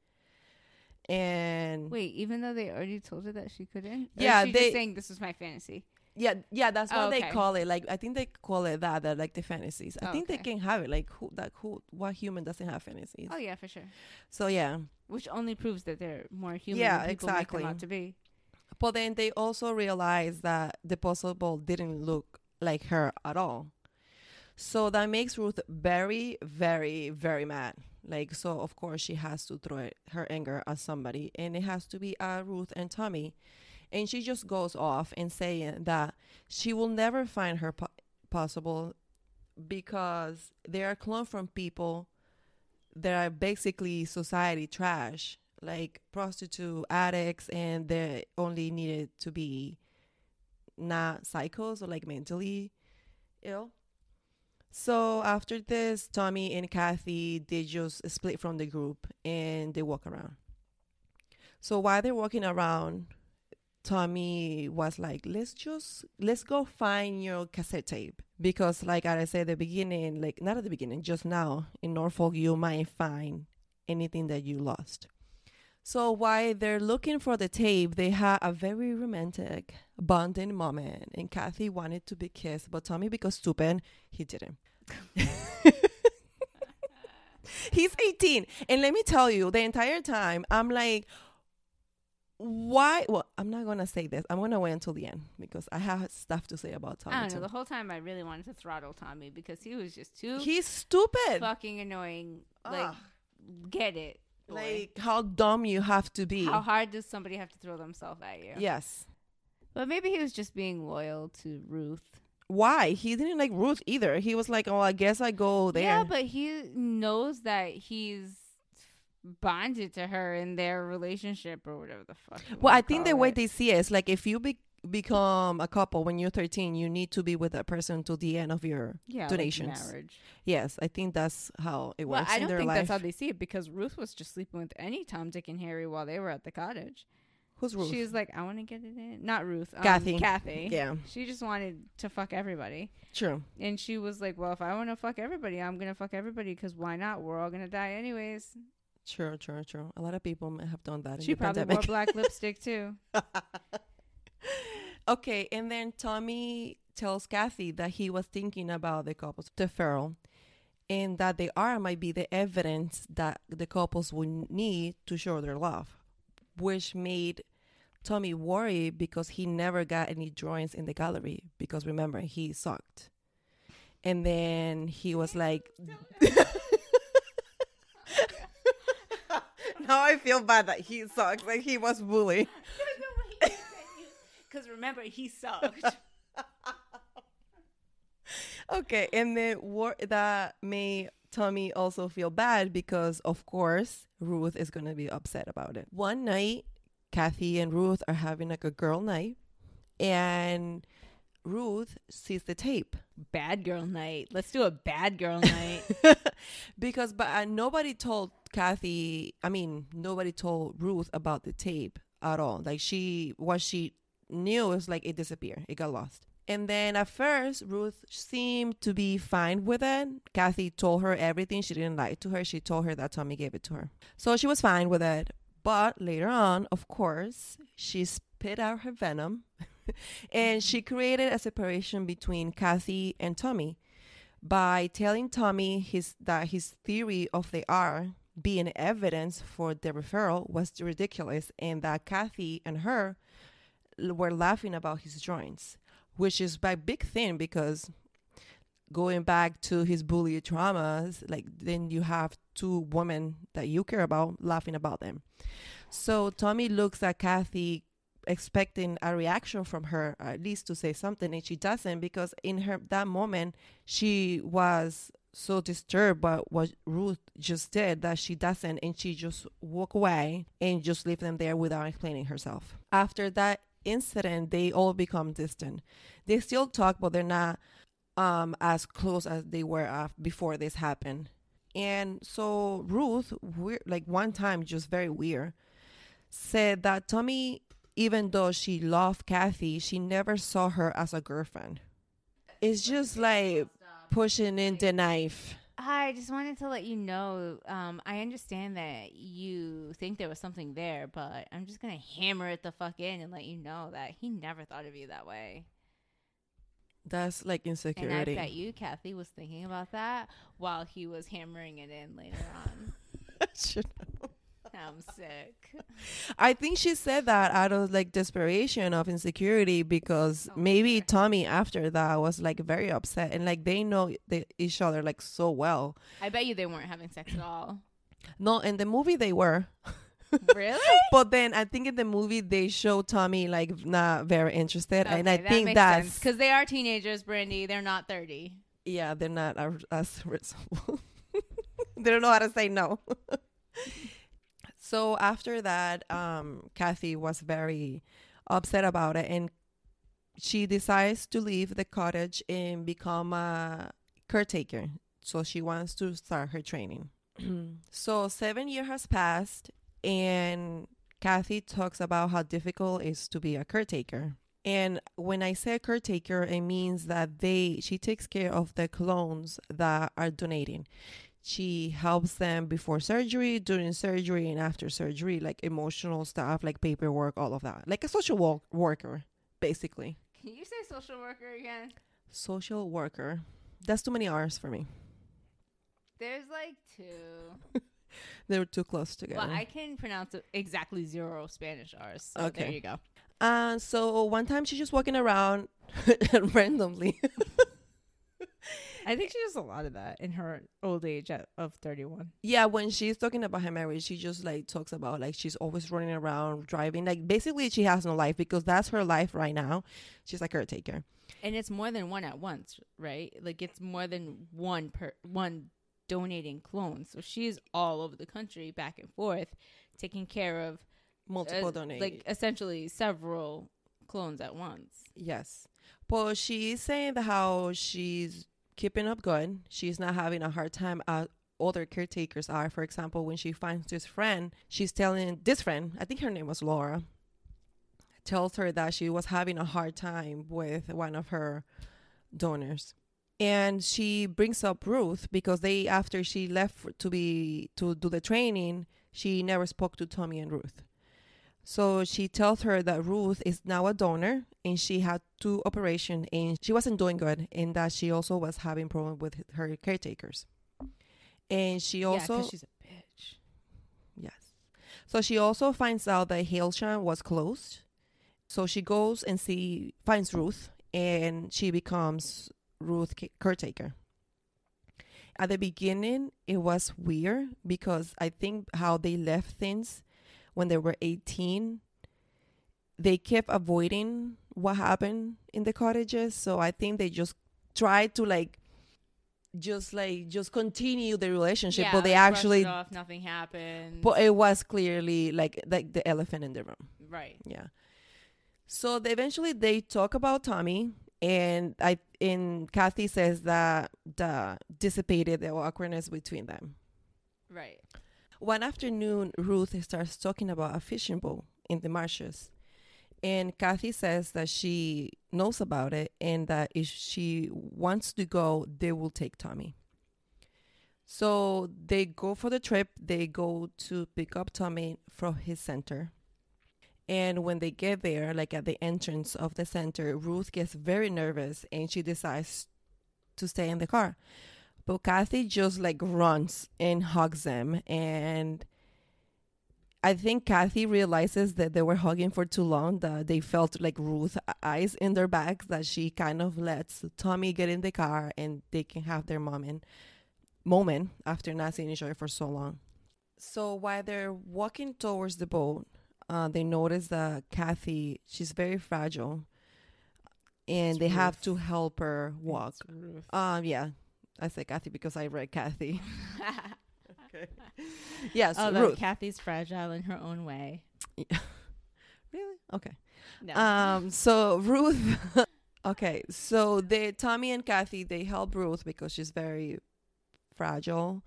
and Wait, even though they already told her that she couldn't? Yeah, they- saying this was my fantasy. Yeah, yeah, that's what Oh, they call it. Like I think they call it that, that like the fantasies. I Oh, think they can have it. Like who that who what human doesn't have fantasies? Oh yeah, for sure. So yeah. Which only proves that they're more human Yeah, than people exactly. make them out to be. But then they also realize that the possible didn't look like her at all. So that makes Ruth very, very, very mad. Like so of course she has to throw it, her anger at somebody and it has to be at Ruth and Tommy. And she just goes off and saying that she will never find her po- possible because they are cloned from people that are basically society trash, like prostitute addicts, and they only needed to be not psychos or like mentally ill. So after this, Tommy and Kathy they just split from the group and they walk around. So while they're walking around, Tommy was like, "Let's just let's go find your cassette tape because, like I said at the beginning, like not at the beginning, just now in Norfolk, you might find anything that you lost." So while they're looking for the tape, they had a very romantic bonding moment, and Kathy wanted to be kissed, but Tommy, because stupid, he didn't. He's 18, and let me tell you, the entire time I'm like why well i'm not gonna say this i'm gonna wait until the end because i have stuff to say about tommy I don't know. too. The whole time I really wanted to throttle Tommy because he was just too he's stupid fucking annoying. Like, Ugh. get it. boy. like how dumb you have to be How hard does somebody have to throw themselves at you? yes But maybe he was just being loyal to Ruth. why he didn't like ruth either he was like oh i guess i go there Yeah, but he knows that he's bonded to her in their relationship or whatever the fuck. well i think the call way they see it is like if you be- become a couple when you're 13 you need to be with that person to the end of your yeah, like donations. marriage. yes i think that's how it Well, works I don't their think life that's how they see it because Ruth was just sleeping with any Tom, Dick, and Harry while they were at the cottage. who's ruth She was like, I want to get it in. Not Ruth. Um, Kathy. Kathy. yeah She just wanted to fuck everybody. true And she was like, well, if I want to fuck everybody, I'm going to fuck everybody because why not? We're all going to die anyways. True, true, true. A lot of people have done that in She the probably pandemic. wore black lipstick too. okay, and then Tommy tells Kathy that he was thinking about the couple's deferral and that the art might be the evidence that the couples would need to show their love, which made Tommy worry because he never got any drawings in the gallery because remember, he sucked. And then he was like, now I feel bad that he sucked. Like he was bullied. Because remember, he sucked. Okay, and then what that made Tommy also feel bad because, of course, Ruth is gonna be upset about it. One night, Kathy and Ruth are having like a girl night, and Ruth sees the tape bad girl night. Let's do a bad girl night. because, but uh, nobody told Kathy. I mean, nobody told Ruth about the tape at all. Like she, what she knew was like it disappeared, it got lost. And then at first, Ruth seemed to be fine with it. Kathy told her everything. She didn't lie to her. She told her that Tommy gave it to her. So she was fine with it. But later on, of course, she spit out her venom and she created a separation between Kathy and Tommy by telling Tommy his that his theory of the R being evidence for the deferral was ridiculous and that Kathy and her were laughing about his joints, which is a big thing because going back to his bully traumas, like then you have two women that you care about laughing about them. So Tommy looks at Kathy expecting a reaction from her, at least to say something, and she doesn't because in her that moment she was so disturbed by what Ruth just did that she doesn't and she just walk away and just leave them there without explaining herself. After that incident, they all become distant. They still talk, but they're not um, as close as they were before this happened. And so Ruth, weird, like one time, just very weird, said that Tommy, even though she loved Kathy, she never saw her as a girlfriend. It's just like pushing in the knife. I just wanted to let you know. Um, I understand that you think there was something there, but I'm just gonna hammer it the fuck in and let you know that he never thought of you that way. That's like insecurity. And I bet you, Kathy, was thinking about that while he was hammering it in later on. I'm sick. I think she said that out of like desperation of insecurity because Oh, maybe sure. Tommy after that was like very upset and like they know the, each other like so well. I bet you they weren't having sex at all. No, in the movie they were. really? But then I think in the movie they show Tommy like not very interested, and I think that's because they are teenagers, Brandy. They're not thirty. yeah, they're not as, as reasonable. they don't know how to say no. So after that, um, Kathy was very upset about it, and she decides to leave the cottage and become a caretaker. So she wants to start her training. so seven years has passed, and Kathy talks about how difficult it is to be a caretaker. And when I say caretaker, it means that they she takes care of the clones that are donating. She helps them before surgery, during surgery, and after surgery, like emotional stuff, like paperwork, all of that, like a social wo- worker, basically. Can you say social worker again? Social worker. That's too many R's for me. There's like two. They were too close together. Well, I can pronounce exactly zero Spanish R's. So there you go. Uh, so one time she's just walking around randomly. I think she does a lot of that in her old age at, of 31. yeah, when she's talking about her marriage, she just like talks about like she's always running around driving. Like basically, she has no life because that's her life right now. She's a caretaker. And it's more than one at once, right? Like it's more than one per one donating clones. So she's all over the country, back and forth, taking care of Multiple uh, donating. like essentially several clones at once. yes, but she's saying how she's keeping up good. She's not having a hard time as other caretakers are. For example, when she finds this friend, she's telling this friend, I think her name was Laura, tells her that she was having a hard time with one of her donors. And she brings up Ruth because they after she left to be to do the training, she never spoke to Tommy and Ruth. So she tells her that Ruth is now a donor and she had two operation and she wasn't doing good and that she also was having problem with her caretakers. And she also yeah, she's a bitch. Yes. So she also finds out that Hailsham was closed. So she goes and see finds Ruth and she becomes Ruth caretaker. At the beginning, it was weird because I think how they left things when they were 18, they kept avoiding what happened in the cottages. So I think they just tried to like just like just continue the relationship, Yeah, but they like, actually off, nothing happened. but it was clearly like like the elephant in the room. right. Yeah. So they, eventually they talk about Tommy and I and Kathy says that the dissipated the awkwardness between them. Right. One afternoon Ruth starts talking about a fishing boat in the marshes. And Kathy says that she knows about it and that if she wants to go, they will take Tommy. So they go for the trip. They go to pick up Tommy from his center. And when they get there, like at the entrance of the center, Ruth gets very nervous and she decides to stay in the car. But Kathy just like runs and hugs them. And I think Kathy realizes that they were hugging for too long, that they felt like Ruth eyes in their backs, that she kind of lets Tommy get in the car and they can have their moment moment after not seeing each other for so long. So while they're walking towards the boat, uh, they notice that Kathy, she's very fragile, and It's they have to help her walk. Ruth. Um, yeah, I say Kathy because I read Kathy. okay. Yes, Although Ruth. Kathy's fragile in her own way. really? Okay. No. Um, so Ruth. okay, so they Tommy and Kathy they help Ruth because she's very fragile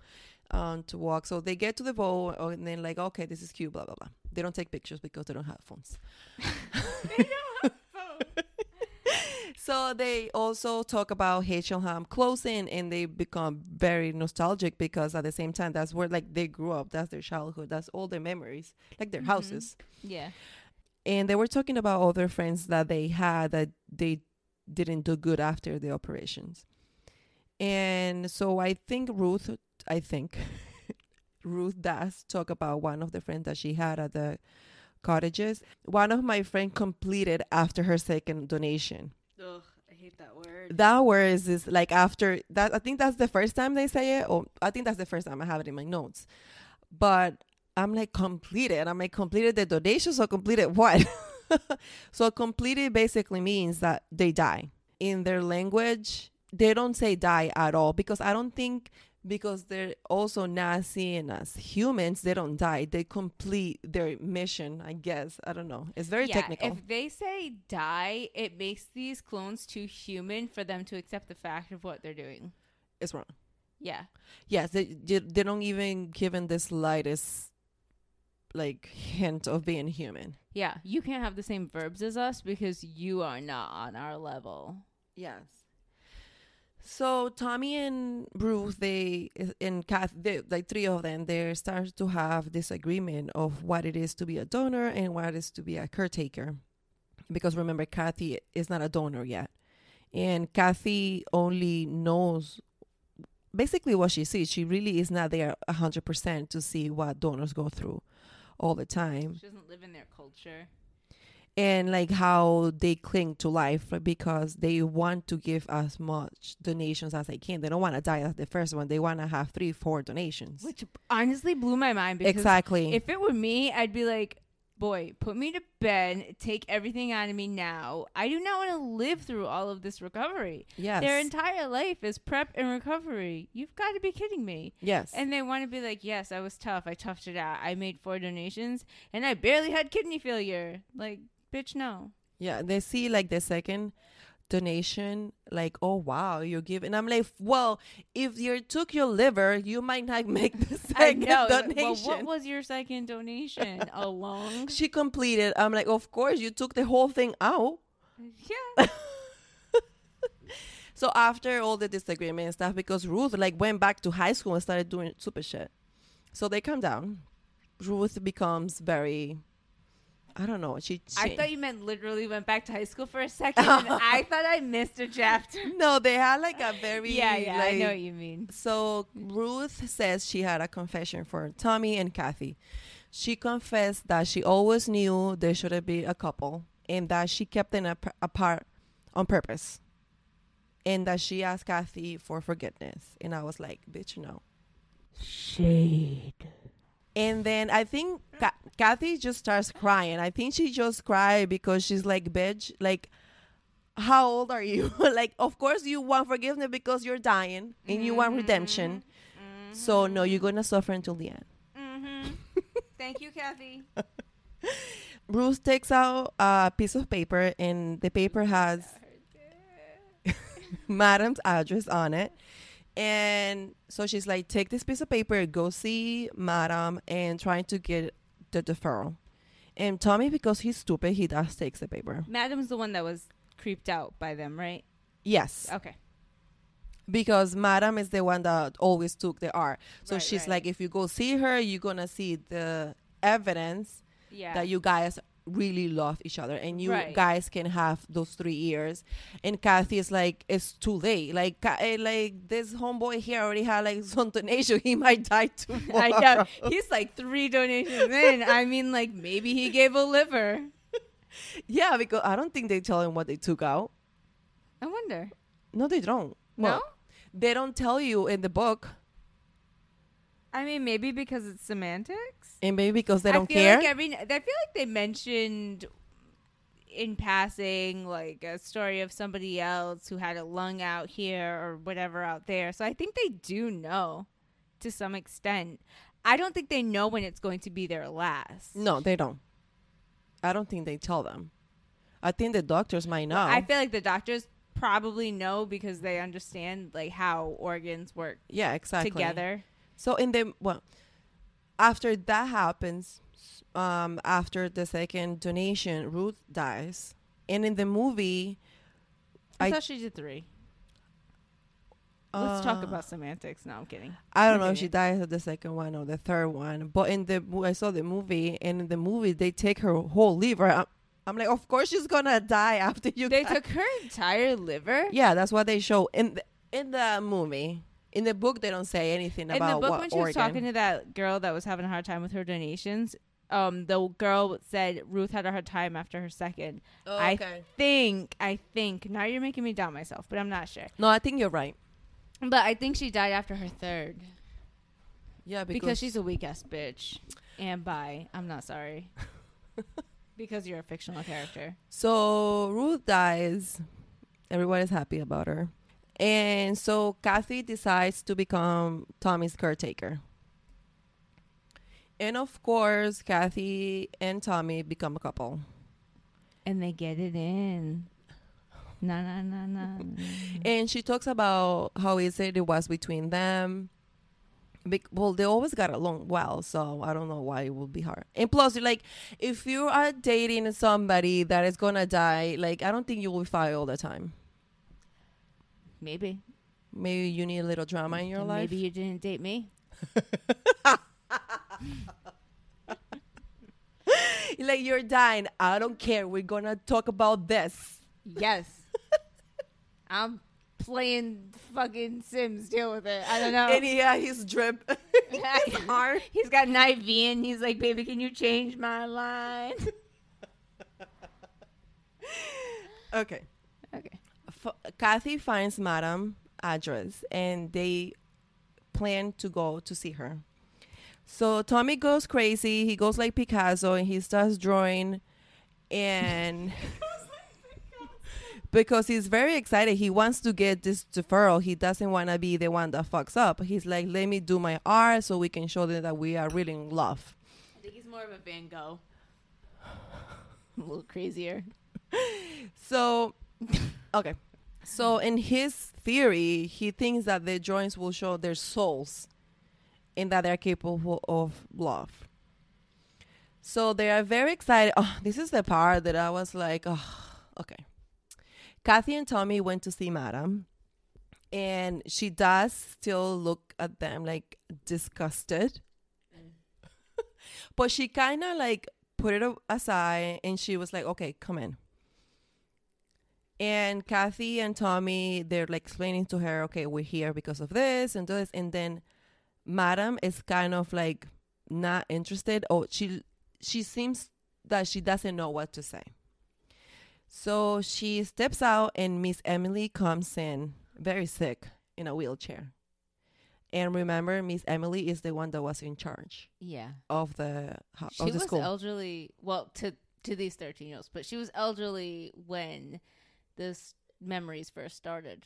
um to walk. So they get to the boat oh, and then like, okay, this is cute, blah blah blah. They don't take pictures because they don't have phones. So they also talk about Hailsham closing and they become very nostalgic because at the same time that's where like they grew up, that's their childhood, that's all their memories, like their Mhm. houses. yeah. And they were talking about other friends that they had that they didn't do good after the operations. And so I think Ruth, I think Ruth does talk about one of the friends that she had at the cottages. One of my friends completed after her second donation. Hate that word. That word is, is like after that. I think that's the first time they say it, or I think that's the first time I have it in my notes. But I'm like completed. I'm like completed the donation. So completed what? so completed basically means that they die. In their language, they don't say die at all because I don't think because they're also not seeing us humans, they don't die. They complete their mission. I guess I don't know. It's very yeah, technical. If they say die, it makes these clones too human for them to accept the fact of what they're doing. it's wrong. Yeah. Yes, they they don't even give him the slightest like hint of being human. Yeah. You can't have the same verbs as us because you are not on our level. Yes. So Tommy and Ruth, they and Kath, they, like three of them, they start to have disagreement of what it is to be a donor and what it is to be a caretaker. Because remember, Kathy is not a donor yet, and Kathy only knows basically what she sees. She really is not there hundred percent to see what donors go through all the time She doesn't live in their culture. And like how they cling to life like, because they want to give as much donations as they can. They don't want to die as the first one. They want to have three, four donations. Which honestly blew my mind because exactly. if it were me, I'd be like, boy, put me to bed, take everything out of me now. I do not want to live through all of this recovery. yes. Their entire life is prep and recovery. You've got to be kidding me. yes. And they want to be like, yes, I was tough. I toughed it out. I made four donations and I barely had kidney failure. Like, bitch, no. yeah. They see like the second donation, like, oh wow, you're giving. I'm like, well, if you took your liver, you might not make the second donation. Well, what was your second donation? A lung? she completed. I'm like, of course, you took the whole thing out. Yeah. So after all the disagreement and stuff, because Ruth like went back to high school and started doing super shit. So they come down. Ruth becomes very I don't know. She, I thought you meant literally went back to high school for a second. and I thought I missed a chapter. No, they had like a very yeah, yeah, I know what you mean. So Ruth says she had a confession for Tommy and Kathy. She confessed that she always knew they should be a couple and that she kept them ap- apart on purpose. And that she asked Kathy for forgiveness. And I was like, bitch, no. Shade. And then I think Ka- Kathy just starts crying. I think she just cried because she's like, bitch, like, how old are you? like, of course you want forgiveness because you're dying and you want redemption. So no, you're gonna suffer until the end. Mm-hmm. Thank you, Kathy. Ruth takes out a piece of paper and the paper has Madam's address on it. And so she's like, take this piece of paper, go see Madam and trying to get the deferral. And Tommy, because he's stupid, he does takes the paper. Madam's the one that was creeped out by them, right? Yes, Okay. because Madam is the one that always took the R. So Right, she's right. like, if you go see her, you're gonna see the evidence Yeah. that you guys really love each other and you Right. guys can have those three years and kathy is like it's too late like eh, like this homeboy here already had like some donation he might die tomorrow I know. He's like three donations in. I mean, like maybe he gave a liver. yeah because i don't think they tell him what they took out I wonder. no they don't No? well they don't tell you in the book I mean, maybe because it's semantics. And maybe because they don't I feel care Like every, I feel like they mentioned in passing like a story of somebody else who had a lung out here or whatever out there. So I think they do know to some extent. I don't think they know when it's going to be their last. no they don't i don't think they tell them i think the doctors might know I feel like the doctors probably know because they understand like how organs work yeah exactly together. So in the well, after that happens, um, after the second donation, Ruth dies, and in the movie, I, I- thought she did three. Let's talk uh, about semantics. No, I'm kidding. I don't know if she dies at the second one or the third one, but in the I saw the movie, and in the movie they take her whole liver. I'm, I'm like, of course she's gonna die after you. They guys- took her entire liver. yeah, that's what they show in the, in the movie. In the book, they don't say anything In about the book, what when she organ. was talking to that girl that was having a hard time with her donations, um, the girl said Ruth had a hard time after her second. oh, I. Think I think now you're making me doubt myself, but I'm not sure. No, I think you're right. But I think she died after her third Yeah, because, because, she's a weak ass bitch and bi. I'm not sorry because you're a fictional character. So Ruth dies. Everybody's happy about her. And so Kathy decides to become Tommy's caretaker. And of course, Kathy and Tommy become a couple. And they get it in. Na na na na. And she talks about how easy it was between them. Bec- well, they always got along well, so I don't know why it would be hard. And plus, like, if you are dating somebody that is gonna die, like, I don't think you will fight all the time. Maybe. Maybe you need a little drama in your And life. Maybe you didn't date me. like you're dying. I don't care. We're gonna talk about this. Yes. I'm playing fucking Sims. Deal with it. I don't know. And he had his drip. his arm. He's got an IV and he's like, baby, can you change my line? Okay. okay. F- Kathy finds Madam address and they plan to go to see her. So Tommy goes crazy. He goes like Picasso and he starts drawing and because he's very excited. He wants to get this deferral. He doesn't want to be the one that fucks up. He's like, let me do my art so we can show them that we are really in love. I think he's more of a Van Gogh. a little crazier. So, okay. So, in his theory, he thinks that the drawings will show their souls and that they're capable of love. So, they are very excited. Oh, this is the part that I was like, oh, okay. Kathy and Tommy went to see Madam, and she does still look at them like disgusted. Mm. but she kind of like put it aside and she was like, okay, come in. And Kathy and Tommy, they're like explaining to her, okay, we're here because of this and this. And then Madam is kind of like not interested or she she seems that she doesn't know what to say. So she steps out and Miss Emily comes in very sick in a wheelchair. And remember, Miss Emily is the one that was in charge Yeah. of the ho- She of the was school. elderly. Well, to to these thirteen year olds, but she was elderly when this memories first started.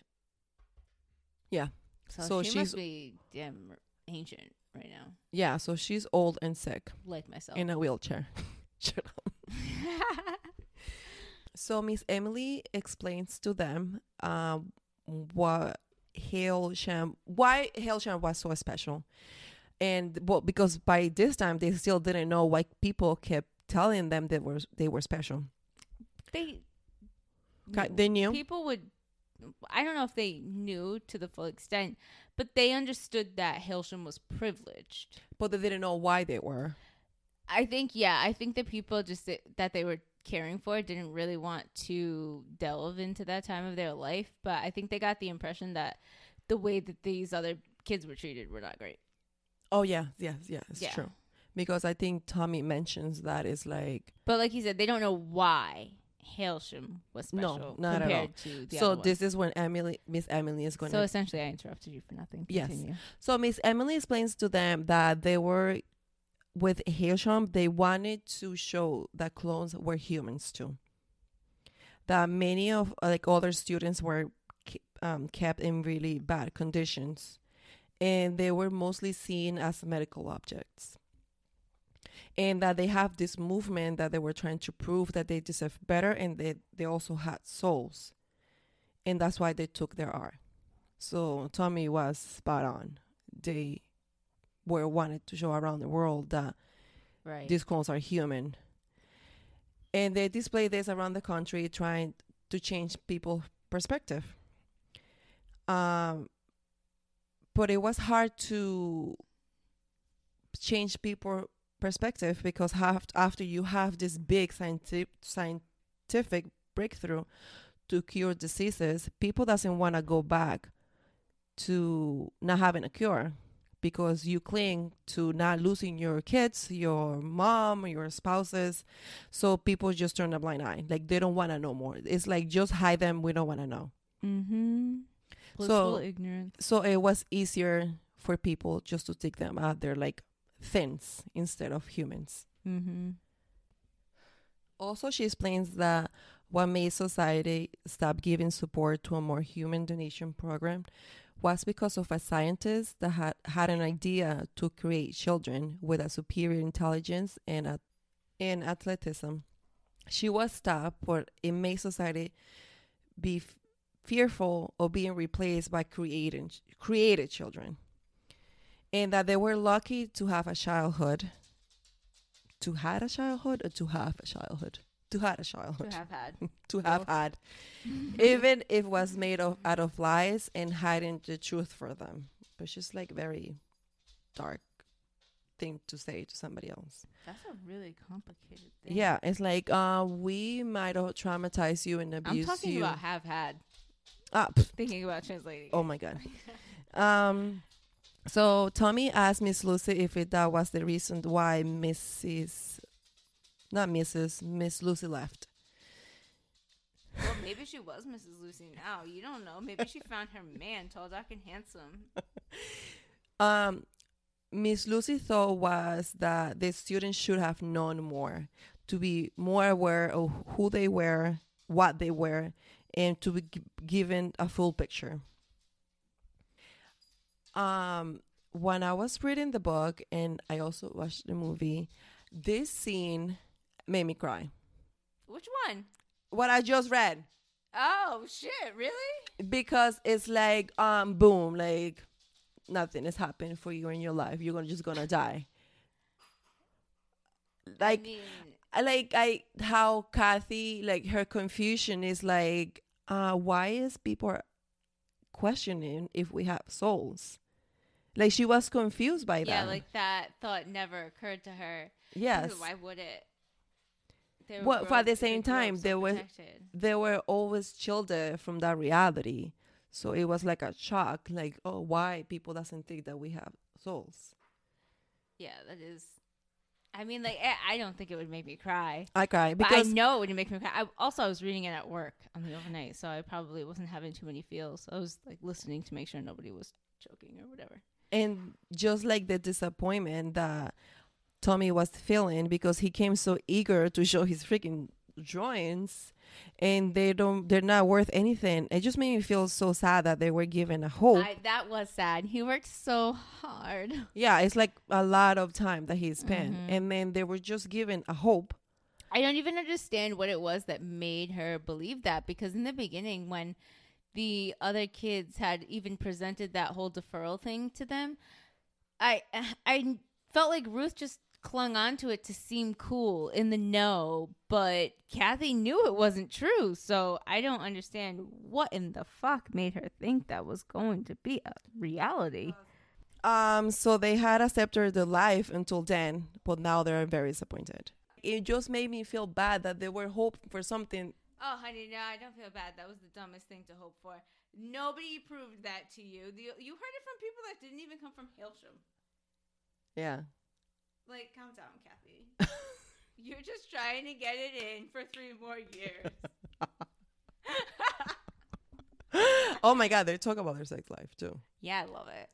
Yeah. So, So she she's- must be damn ancient right now, yeah, so she's old and sick like myself. in a wheelchair. Shut up. So Miss Emily explains to them um, what Hailsham, why Hailsham was so special, and well, because by this time they still didn't know why people kept telling them they were they were special. They They knew. people would I don't know if they knew to the full extent, but they understood that Hailsham was privileged. but they didn't know why they were. I think yeah, I think the people just that they were caring for didn't really want to delve into that time of their life, but I think they got the impression that the way that these other kids were treated were not great. Oh yeah, yes, yeah, it's Yeah. true. Because I think Tommy mentions that it's like But like he said, they don't know why Hailsham was special No, not at all. to the so. This is when Emily, Miss Emily, is going. So to essentially, I interrupted you for nothing. Yes. So Miss Emily explains to them that they were with Hailsham, they wanted to show that clones were humans too. That many of like other students were um, kept in really bad conditions, and they were mostly seen as medical objects. And that they have this movement that they were trying to prove that they deserve better, and they they also had souls, and that's why they took their art. So Tommy was spot on. They were wanted to show around the world that Right. these clones are human. And they display this around the country trying to change people's perspective. Um but it was hard to change people perspective because after you have this big scientific scientific breakthrough to cure diseases, people doesn't want to go back to not having a cure because you cling to not losing your kids, your mom, your spouses. So people just turn a blind eye. Like they don't want to know more. It's like just hide them. We don't want to know. mm-hmm. So- ignorance. So it was easier for people just to take them out there like things instead of humans. Mm-hmm. Also, she explains that what made society stop giving support to a more human donation program was because of a scientist that had, had an idea to create children with a superior intelligence and, a, and athleticism. She was stopped, but it made society be f- fearful of being replaced by creating, created children. And that they were lucky to have a childhood to had a childhood or to have a childhood to had a childhood To have had. to have had even if it was made of out of lies and hiding the truth for them but just like very dark thing to say to somebody else That's a really complicated thing. yeah it's like uh we might have traumatized you and abuse you. I'm abused talking you about have had. ah, Thinking about translating. oh my god um so tommy asked miss lucy if it, that was the reason why mrs not mrs miss lucy left Well, maybe she was Mrs. Lucy now. You don't know. Maybe she found her man, tall, dark, and handsome. um miss lucy thought was that the students should have known more to be more aware of who they were what they were and to be gi- given a full picture um when i was reading the book and i also watched the movie this scene made me cry Which one? what i just read Oh shit! Really? because it's like um boom like nothing is happening for you in your life you're gonna just gonna die like I mean, I like I how Kathy like her confusion is like uh why is people questioning if we have souls like she was confused by that. yeah, like that thought never occurred to her. yes Why would it? They were Well, but at the same they grow up time, so there was- protected. they were always shielded from that reality so it was like a shock like oh why people doesn't think that we have souls Yeah, that is. I mean, like I, I don't think it would make me cry. I cry But because I know it would make me cry. I, also, I was reading it at work on the overnight, so I probably wasn't having too many feels. I was like listening to make sure nobody was choking or whatever. And just like the disappointment that Tommy was feeling because he came so eager to show his freaking drawings and they don't they're not worth anything it just made me feel so sad that they were given a hope I, that was sad. He worked so hard. yeah it's like a lot of time that he spent Mhm. and then they were just given a hope I don't even understand what it was that made her believe that because in the beginning, when the other kids had even presented that whole deferral thing to them, I I felt like Ruth just clung onto it to seem cool in the know, but Kathy knew it wasn't true. So I don't understand what in the fuck made her think that was going to be a reality. Um, so they had accepted the life until then, but now they're very disappointed. It just made me feel bad that they were hoping for something. Oh, honey, no, I don't feel bad. That was the dumbest thing to hope for. Nobody proved that to you. The, you heard it from people that didn't even come from Hailsham. Yeah. Like, calm down, Kathy. You're just trying to get it in for three more years. oh my god, they talk about their sex life too. yeah, I love it.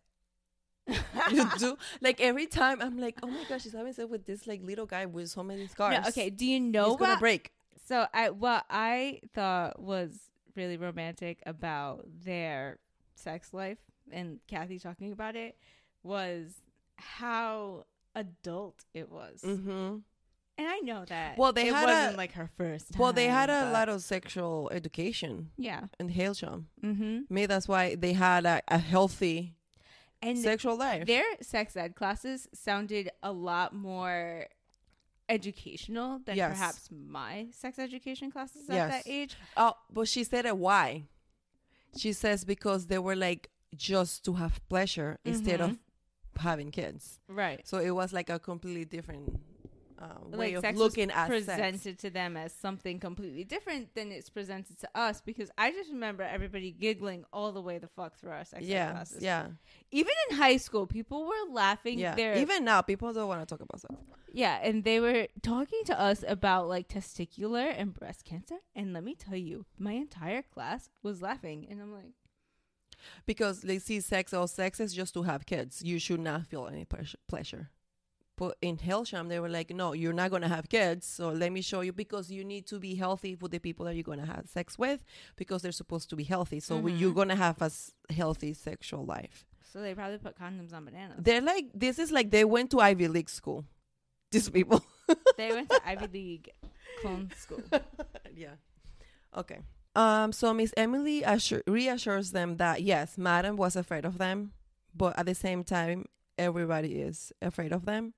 You do like every time I'm like, oh my gosh, she's having sex with this like little guy with so many scars. No, okay, do you know he's gonna break. So I what I thought was really romantic about their sex life and Kathy talking about it was how adult it was. Mm-hmm. And I know that Well, they it had wasn't a- like her first Well, they had a lot of sexual education Yeah. in Hailsham. Mm-hmm. Maybe that's why they had a, a healthy And sexual life. their sex ed classes sounded a lot more educational than Yes. perhaps my sex education classes at that age. Oh, but she said it why? She says because they were like just to have pleasure instead of mm-hmm. having kids. Right. So it was like a completely different uh, way like of sex looking at presented sex. to them as something completely different than it's presented to us because I just remember everybody giggling all the way the fuck through our sex Yeah, classes. yeah, Even in high school, people were laughing yeah. their Even now, people don't want to talk about sex. Yeah, and they were talking to us about like testicular and breast cancer. And let me tell you, my entire class was laughing. And I'm like, because they see sex or sex is just to have kids. You should not feel any pleasure. But in Hailsham, they were like, no, you're not going to have kids. So let me show you because you need to be healthy with the people that you're going to have sex with because they're supposed to be healthy. So we- you're going to have a s- healthy sexual life. so they probably put condoms on bananas. They're like, this is like they went to Ivy League school. These people. they went to Ivy League clone school. yeah. Okay. Um. So Miss Emily assure, reassures them that yes, Madam was afraid of them, but at the same time, everybody is afraid of them.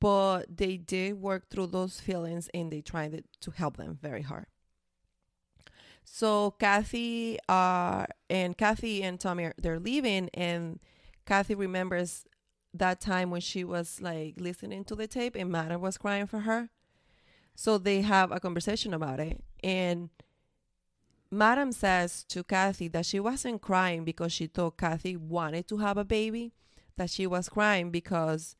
But they did work through those feelings and they tried to- help them very hard. So Kathy, uh, and Kathy and Tommy, are, they're leaving, and Kathy remembers that time when she was like listening to the tape and Madam was crying for her. So they have a conversation about it. And Madam says to Kathy that she wasn't crying because she thought Kathy wanted to have a baby, that she was crying because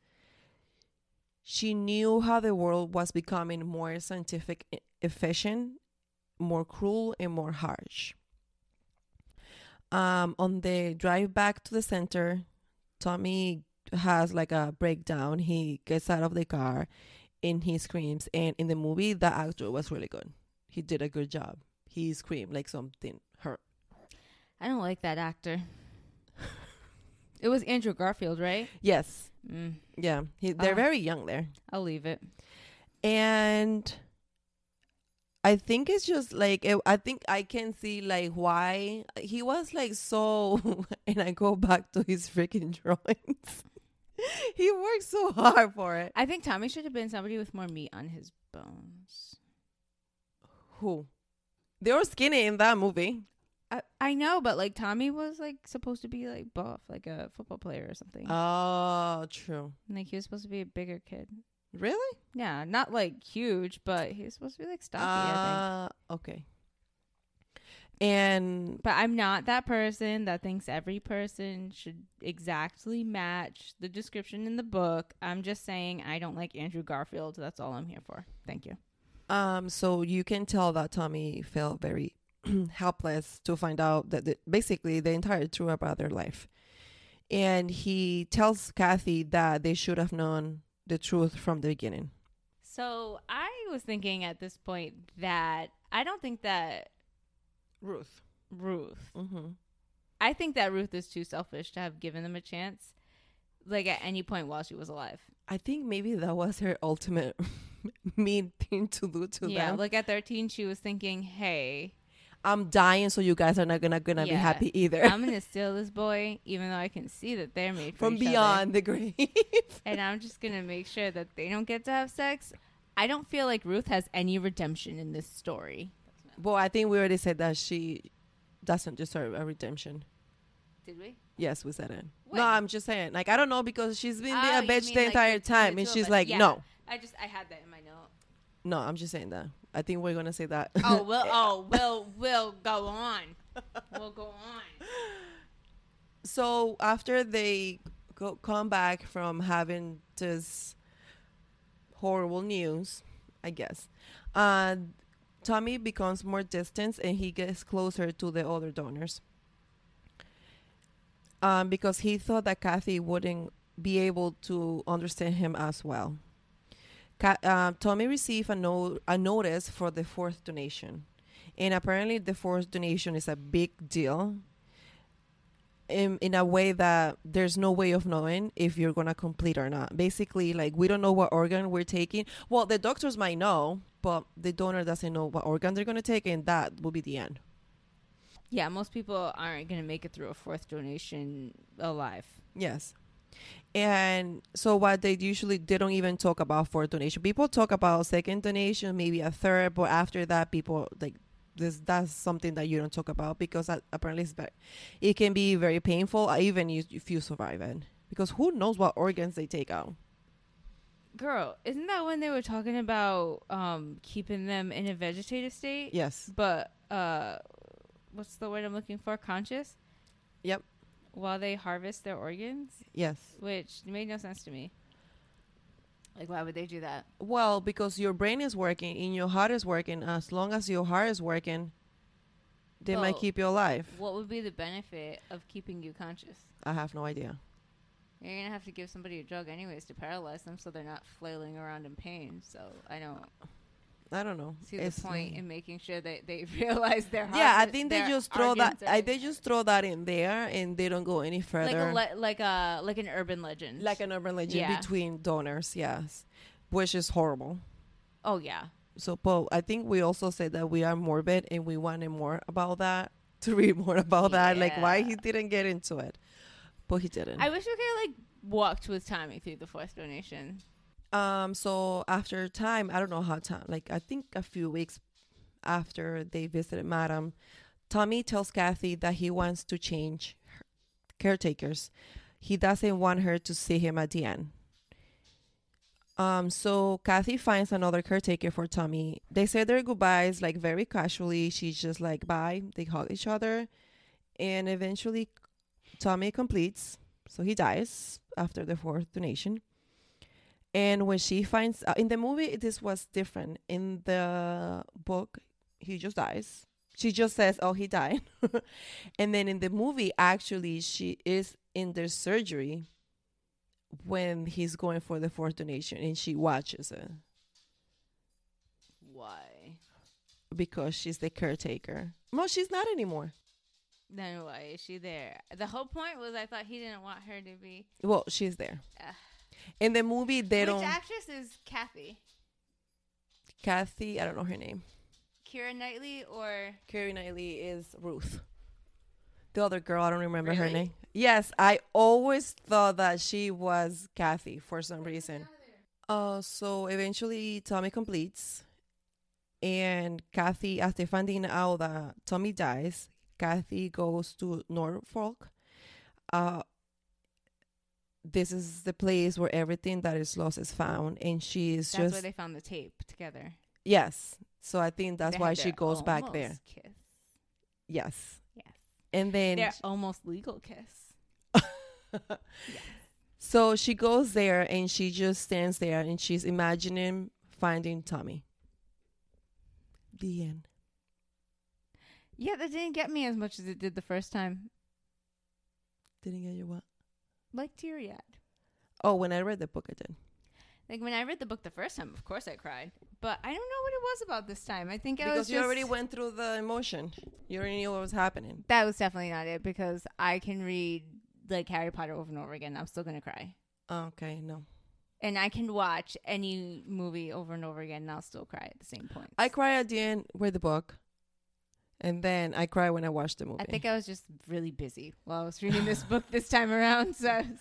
she knew how the world was becoming more scientific efficient, more cruel, and more harsh. Um, on the drive back to the center, Tommy has like a breakdown. He gets out of the car and he screams. And in the movie, the actor was really good. He did a good job. He screamed like something hurt. I don't like that actor. It was Andrew Garfield, right? Yes. Mm, Yeah. He, they're Ah. very young there. I'll leave it. And I think it's just like, it, I think I can see like why he was like so, and I go back to his freaking drawings. he worked so hard for it. I think Tommy should have been somebody with more meat on his bones. Who? They were skinny in that movie. I, I know, but like Tommy was like supposed to be like buff, like a football player or something. Oh, true. like he was supposed to be a bigger kid. Really? Yeah, not like huge, but he was supposed to be like stocky. I think. Uh, okay. And But I'm not that person that thinks every person should exactly match the description in the book. I'm just saying I don't like Andrew Garfield. That's all I'm here for. Thank you. um, so you can tell that Tommy felt very helpless to find out that the, basically the entire truth about their life, and he tells Kathy that they should have known the truth from the beginning. So I was thinking at this point that I don't think that Ruth. Ruth. Mm-hmm. I think that Ruth is too selfish to have given them a chance, like at any point while she was alive. I think maybe that was her ultimate mean thing to do to yeah, them. like at 13, she was thinking, "Hey, I'm dying, so you guys are not gonna gonna be happy either. I'm gonna steal this boy, even though I can see that they're made for From each other. beyond the grave. and I'm just gonna make sure that they don't get to have sex. I don't feel like Ruth has any redemption in this story. well, I think we already said that she doesn't deserve a redemption. Did we? Yes, we said it. When? No, I'm just saying. Like I don't know because she's been Oh, being a bitch the like, entire the time, and she's like, Yeah. no, I just I had that in my note. no. I'm just saying that. I think we're gonna say that. Oh, we'll oh we'll we'll go on. We'll go on. so after they go come back from having this horrible news, I guess, uh, Tommy becomes more distant and he gets closer to the other donors. Um, because he thought that Kathy wouldn't be able to understand him as well. Ca- uh, Tommy received a, no- a notice for the fourth donation. And apparently, the fourth donation is a big deal in, in a way that there's no way of knowing if you're going to complete or not. Basically, like, we don't know what organ we're taking. Well, the doctors might know, but the donor doesn't know what organ they're going to take, and that will be the end. Yeah, most people aren't gonna make it through a fourth donation alive. Yes. And so what they usually they don't even talk about fourth donation. People talk about second donation, maybe a third, but after that people like this that's something that you don't talk about because apparently it's bad. it can be very painful uh, even if you survive it. Because who knows what organs they take out. Girl, isn't that when they were talking about um keeping them in a vegetative state? Yes. But uh what's the word I'm looking for? Conscious? Yep. While they harvest their organs? Yes. Which made no sense to me. Like why would they do that? Well, because your brain is working and your heart is working. As long as your heart is working, they might keep you alive. What would be the benefit of keeping you conscious? I have no idea. You're gonna have to give somebody a drug anyways to paralyze them so they're not flailing around in pain. So I don't I don't know. see It's, the point in making sure that they realize their yeah, I think they just throw that. I, in they there. just throw that in there, and they don't go any further. like further. a le- like a like an urban legend. like an urban legend Yeah. between donors, yes, which is horrible. oh yeah, So, Paul, I think we also said that we are morbid and we wanted more about that to read more about that, like why he didn't get into it, but he didn't. I wish we could like walked with Tommy through the fourth donation. Um, so after time, I don't know how time, like I think a few weeks after they visited Madame, Tommy tells Kathy that he wants to change caretakers. He doesn't want her to see him at the end. Um, so Kathy finds another caretaker for Tommy. They say their goodbyes like very casually. She's just like bye. They hug each other, and eventually, Tommy completes. So he dies after the fourth donation. And when she finds uh, in the movie, this was different. In the book, he just dies. She just says, "Oh, he died," and then in the movie, actually, she is in their surgery when he's going for the fourth donation, and she watches it Why? because she's the caretaker. No, she's not anymore. Then why is she there? The whole point was I thought he didn't want her to be. Well, she's there. Ugh. In the movie, they Which don't. actress is Kathy? Kathy, I don't know her name. Keira Knightley or Carrie Knightley is Ruth. The other girl, I don't remember her Really? name. Yes, I always thought that she was Kathy for some reason. Uh, so eventually Tommy completes, and Kathy, after finding out that Tommy dies, Kathy goes to Norfolk. Uh, this is the place where everything that is lost is found, and she is that's just where they found the tape together. yes. So I think that's They why she goes back there. Kiss. Yes. Yes. And then Their almost legal kiss. So she goes there and she just stands there and she's imagining finding Tommy. The end. Yeah, that didn't get me as much as it did the first time. Didn't get you what? Like teary eyed. Oh, when I read the book, I did. Like when I read the book the first time, of course I cried. But I don't know what it was about this time. I think I was Because you already went through the emotion. You already knew what was happening. That was definitely not it because I can read like Harry Potter over and over again. I'm still gonna cry. Oh, okay, no. And I can watch any movie over and over again and I'll still cry at the same point. I cry at the end with the book. And then I cry when I watch the movie. I think I was just really busy while I was reading this book this time around, so I was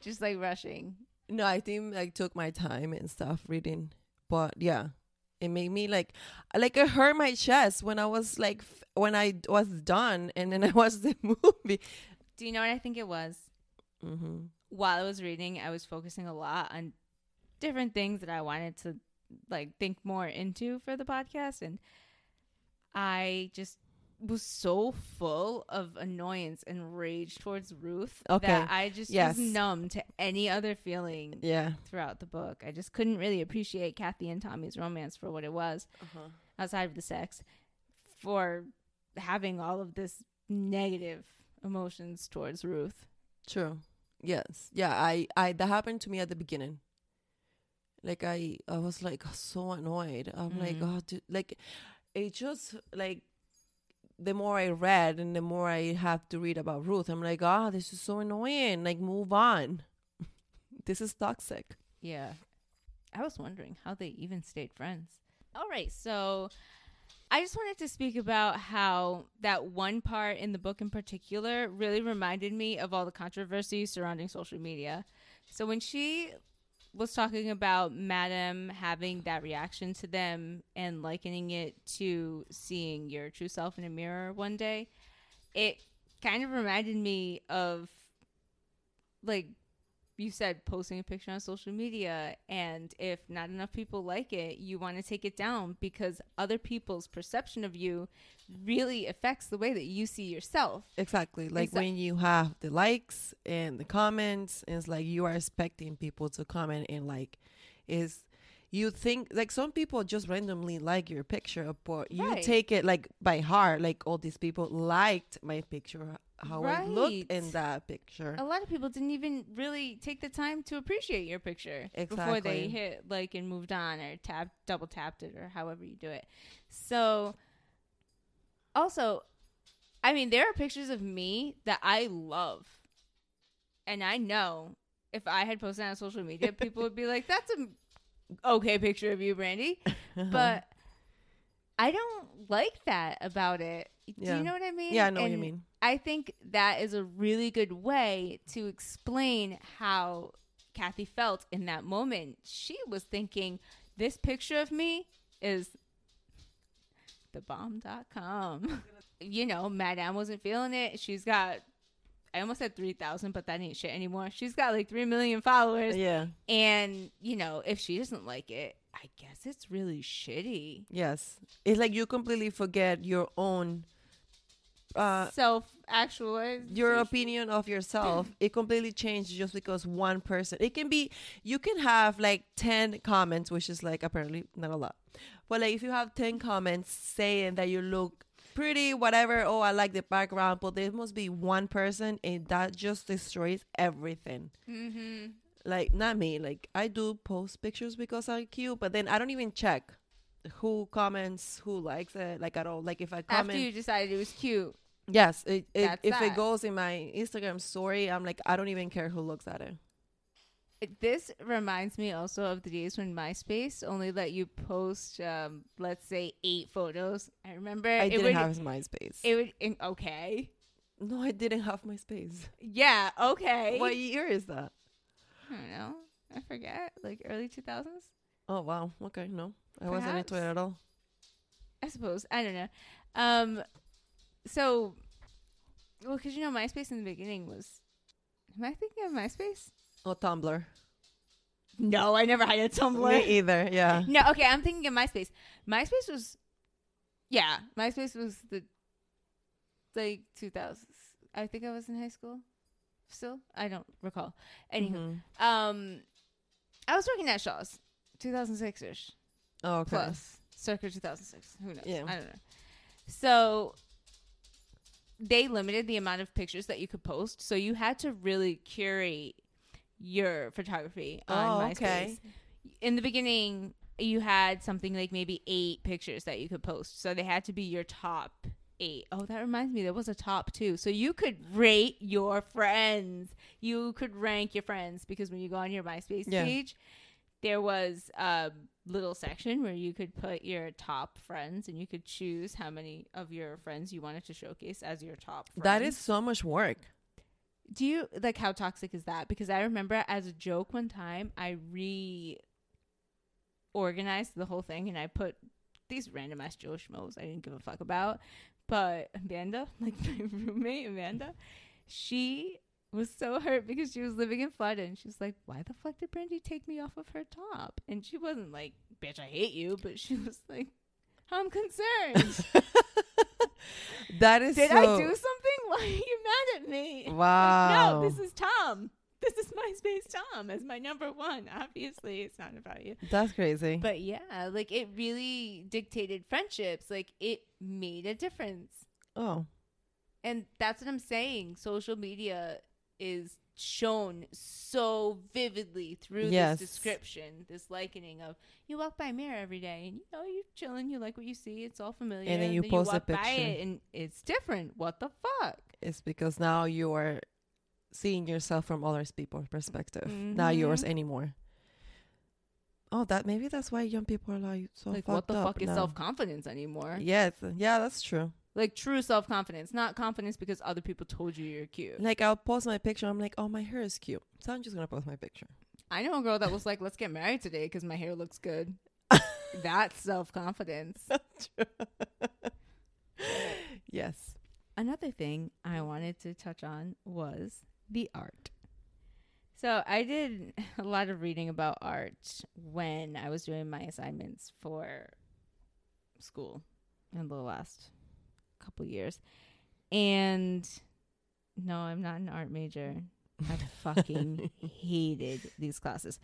just like rushing. no, I think I took my time and stuff reading. But yeah, it made me like, like it hurt my chest when I was like, f- when I was done and then I watched the movie. Do you know what I think it was? Mm-hmm. While I was reading, I was focusing a lot on different things that I wanted to like think more into for the podcast and I just was so full of annoyance and rage towards Ruth Okay. that I just Yes. was numb to any other feeling Yeah. throughout the book. I just couldn't really appreciate Kathy and Tommy's romance for what it was, Uh-huh. outside of the sex, for having all of this negative emotions towards Ruth. True. Yes. Yeah. I. I. That happened to me at the beginning. Like I. I was like so annoyed. I'm like, Mhm. oh, dude. like, it just like. The more I read and the more I have to read about Ruth, I'm like, ah, this is so annoying. Like, move on. this is toxic. Yeah. I was wondering how they even stayed friends. All right, so I just wanted to speak about how that one part in the book in particular really reminded me of all the controversy surrounding social media. So when she was talking about Madame having that reaction to them and likening it to seeing your true self in a mirror one day, it kind of reminded me of like you said posting a picture on social media and if not enough people like it you want to take it down because other people's perception of you really affects the way that you see yourself Exactly. Like so- when you have the likes and the comments, and it's like you are expecting people to comment and like is you think like some people just randomly like your picture, but you Right. take it like by heart. Like all these people liked my picture, how I looked in that picture. a lot of people didn't even really take the time to appreciate your picture before they hit like and moved on or tap double tapped it or however you do it. So also i mean there are pictures of me that i love. And i know if i had posted on social media people would be like that's a okay picture of you brandy. But i don't like that about it do you know what i mean yeah, I know what you mean. I think that is a really good way to explain how Kathy felt in that moment. She was thinking, this picture of me is the thebomb.com. you know, Madame wasn't feeling it. She's got, I almost said 3,000, but that ain't shit anymore. She's got like 3 million followers. Yeah. And, you know, if she doesn't like it, I guess it's really shitty. Yes. It's like you completely forget your own uh Self actualized. your opinion of yourself it completely changed just because one person it can be you can have like 10 comments which is like apparently not a lot but like if you have 10 comments saying that you look pretty whatever oh i like the background but there must be one person and that just destroys everything Mm-hmm. like not me like i do post pictures because i'm cute but then i don't even check who comments who likes it like at all like if i comment After you decided it was cute. Yes, it, it, if that. it goes in my Instagram story, I'm like, I don't even care who looks at it. This reminds me also of the days when MySpace only let you post, um, let's say, eight photos. I remember I it didn't would. have MySpace. it would. In, okay. no, I didn't have MySpace. Yeah. Okay. What year is that? I don't know. I forget. Like early two thousands. Oh wow. Okay, no, I wasn't into it at all. I suppose. I don't know. Um. So, well, because you know, MySpace in the beginning was. Am I thinking of MySpace? Oh, Tumblr. No, I never had a Tumblr. Me either. Yeah. No, okay, I'm thinking of MySpace. MySpace was, yeah, MySpace was the like 2000s. I think I was in high school. Still, I don't recall. Anywho, Mhm. um, I was working at Shaw's, 2006 ish Oh, okay. plus, circa 2006. Who knows? Yeah. I don't know. So they limited the amount of pictures that you could post, so you had to really curate your photography on Oh, MySpace okay. in the beginning you had something like maybe eight pictures that you could post so they had to be your top eight. Oh, that reminds me there was a top two. so you could rate your friends you could rank your friends because when you go on your myspace Yeah. page there was a little section where you could put your top friends and you could choose how many of your friends you wanted to showcase as your top friends. That is so much work. Do you like how toxic is that? Because I remember as a joke one time I re organized the whole thing and I put these random ass Joe schmoes I didn't give a fuck about. But Amanda, like my roommate Amanda, she was so hurt because she was living in Florida and she was like, Why the fuck did Brandy take me off of her top? And she wasn't like, Bitch, I hate you, but she was like, I'm concerned. that is Did so, I do something? Why are you mad at me? Wow. No, this is Tom. This is MySpace Tom as my number one. Obviously, it's not about you. That's crazy. But yeah, like it really dictated friendships. Like it made a difference. oh. And that's what I'm saying. Social media is shown so vividly through Yes. this description, this likening of you walk by a mirror every day and you know you're chilling, you like what you see, it's all familiar. And then you post a walk by picture. it and it's different. What the fuck? It's because now you are seeing yourself from other people's perspective, not mm-hmm. yours anymore. Oh, that maybe that's why young people are like so like what the fuck is self confidence anymore? Yes, yeah, that's true. Like true self confidence, not confidence because other people told you you're cute. Like I'll post my picture. I'm like, oh, my hair is cute, so I'm just gonna post my picture. I know a girl that was like, "Let's get married today because my hair looks good." That's self confidence. yes. Another thing I wanted to touch on was the art. So I did a lot of reading about art when I was doing my assignments for school in the last couple years. And no, I'm not an art major. I fucking hated these classes.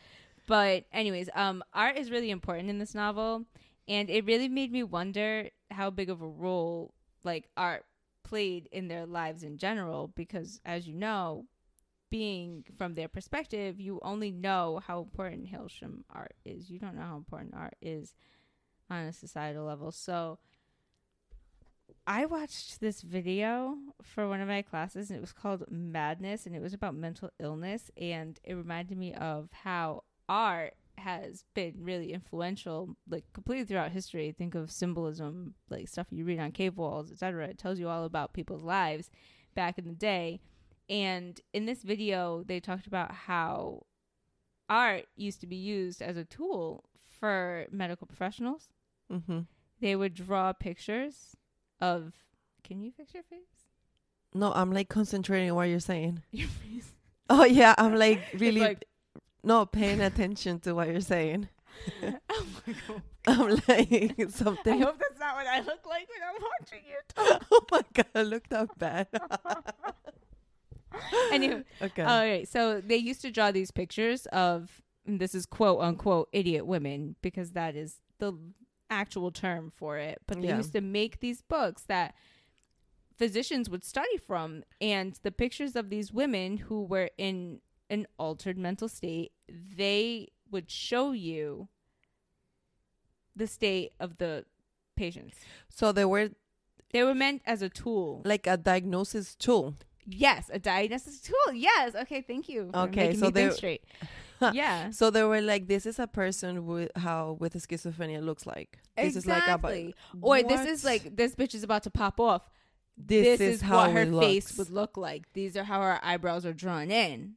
But anyways, um art is really important in this novel and it really made me wonder how big of a role like art played in their lives in general because as you know being from their perspective you only know how important Hailsham art is you don't know how important art is on a societal level so I watched this video for one of my classes and it was called Madness and it was about mental illness and it reminded me of how art has been really influential like completely throughout history. Think of symbolism like stuff you read on cave walls etc it tells you all about people's lives back in the day. And in this video they talked about how art used to be used as a tool for medical professionals. Mm-hmm. they would draw pictures of can you fix your face No, I'm like concentrating on what you're saying. your face Oh yeah, I'm like really like- no paying attention to what you're saying. oh my god I'm like something. i hope that's not what i look like when i'm watching you oh my god, I looked that bad. anyway okay. All right. So they used to draw these pictures of and this is quote unquote idiot women because that is the actual term for it. But they Yeah. used to make these books that physicians would study from and the pictures of these women who were in an altered mental state, they would show you the state of the patients. so they were They were meant as a tool. like a diagnosis tool. Yes, a diagnosis tool. Yes. Okay, thank you. for Okay, so me think they- straight. Yeah. So they were like, this is a person with how with schizophrenia looks like. This is like exactly. a or this is like this bitch is about to pop off. this, This, is, is, how what her face would look like. These are how her eyebrows are drawn in.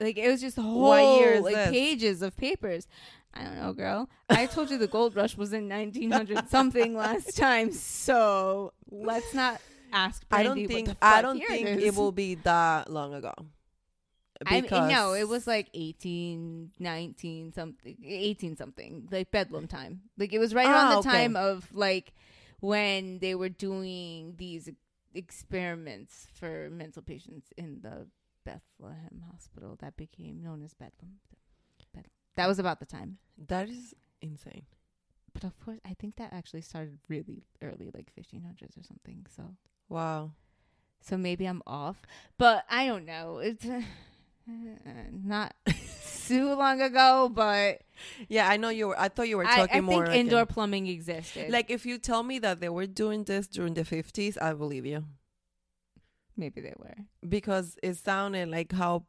Like it was just whole What like this? pages of papers. I don't know, girl. I told you the gold rush was in 1900 something last time, so let's not ask. I don't think I don't think it, will be that long ago. I mean, no, it was like 18, 19 something, 18 something, like Bedlam time. Like it was right Ah, around the okay. time of like when they were doing these experiments for mental patients in the Bethlehem hospital that became known as Bedlam. Bedlam. That was about the time. that is insane. But of course, I think that actually started really early, like 1500s or something. So, Wow. so maybe I'm off, but I don't know. It's uh, not too long ago, but Yeah, I know you were. I thought you were I, talking I more think like indoor in- plumbing existed. Like if you tell me that they were doing this during the 50s, I believe you maybe they were. because it sounded like how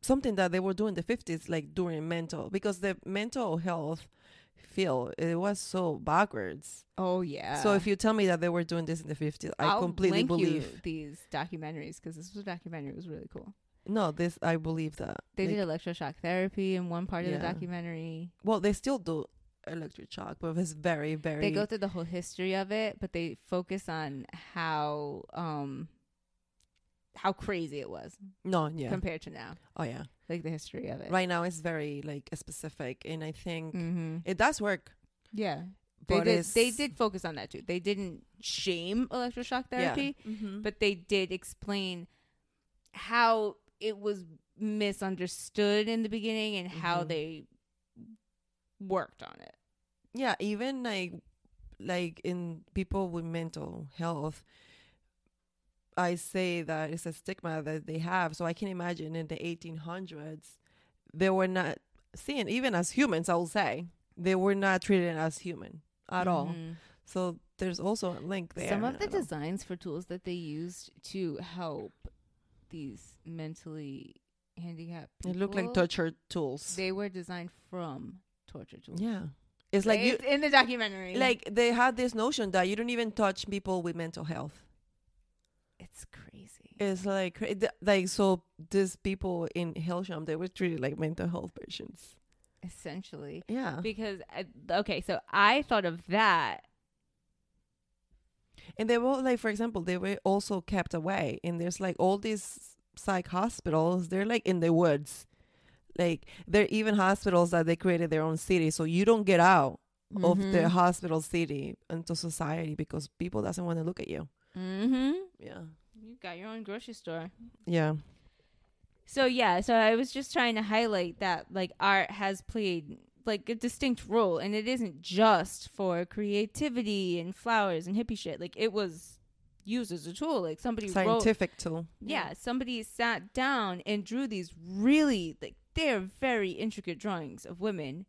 something that they were doing the 50s like during mental because the mental health field it was so backwards Oh yeah. so if you tell me that they were doing this in the 50s i completely believe these documentaries because this was documentary was really cool. No this i believe that They Like, did electroshock therapy in one part of the documentary. well they still do electric shock but it's very very They go through the whole history of it, but they focus on how um how crazy it was no yeah compared to now, oh yeah like the history of it. right now it's very like specific and i think Mm-hmm. it does work Yeah. They but did, they did focus on that too. They didn't shame electroshock therapy, Mhm. but they did explain how it was misunderstood in the beginning and how Mhm. they worked on it. yeah even like like in people with mental health i say that it's a stigma that they have so i can imagine in the 1800s they were not seen even as humans i will say they were not treated as human at all Mhm. so there's also a link there Some of the know. designs for tools that they used to help these mentally handicapped it looked like torture tools They were designed from torture tools. yeah it's like you in the documentary. like they had this notion that you don't even touch people with mental health it's crazy. It's like like so these people in Hailsham they were treated like mental health patients. Essentially, Yeah. because I, okay, so I thought of that. And they were like for example, they were also kept away and there's like all these psych hospitals, they're like in the woods. Like there are even hospitals that they created their own city so you don't get out of the Mhm. hospital city into society because people doesn't want to look at you. Mm-hmm. Yeah. You got your own grocery store. Yeah. So yeah, so I was just trying to highlight that like art has played like a distinct role and it isn't just for creativity and flowers and hippie shit. Like it was used as a tool. Like somebody wrote Scientific tool. yeah, somebody sat down and drew these really like they're very intricate drawings of women,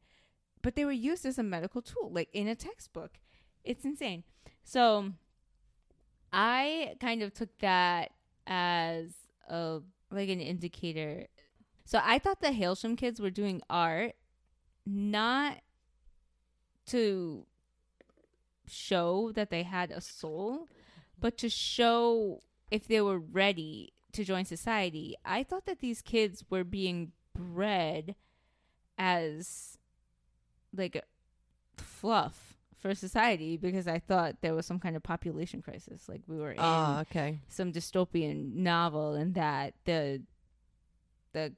but they were used as a medical tool, like in a textbook. It's insane. So I kind of took that as a like an indicator. So I thought the Hailsham kids were doing art not to show that they had a soul, but to show if they were ready to join society. I thought that these kids were being bred as like fluff for society because I thought there was some kind of population crisis. Like we were in Ah, okay. some dystopian novel and that the the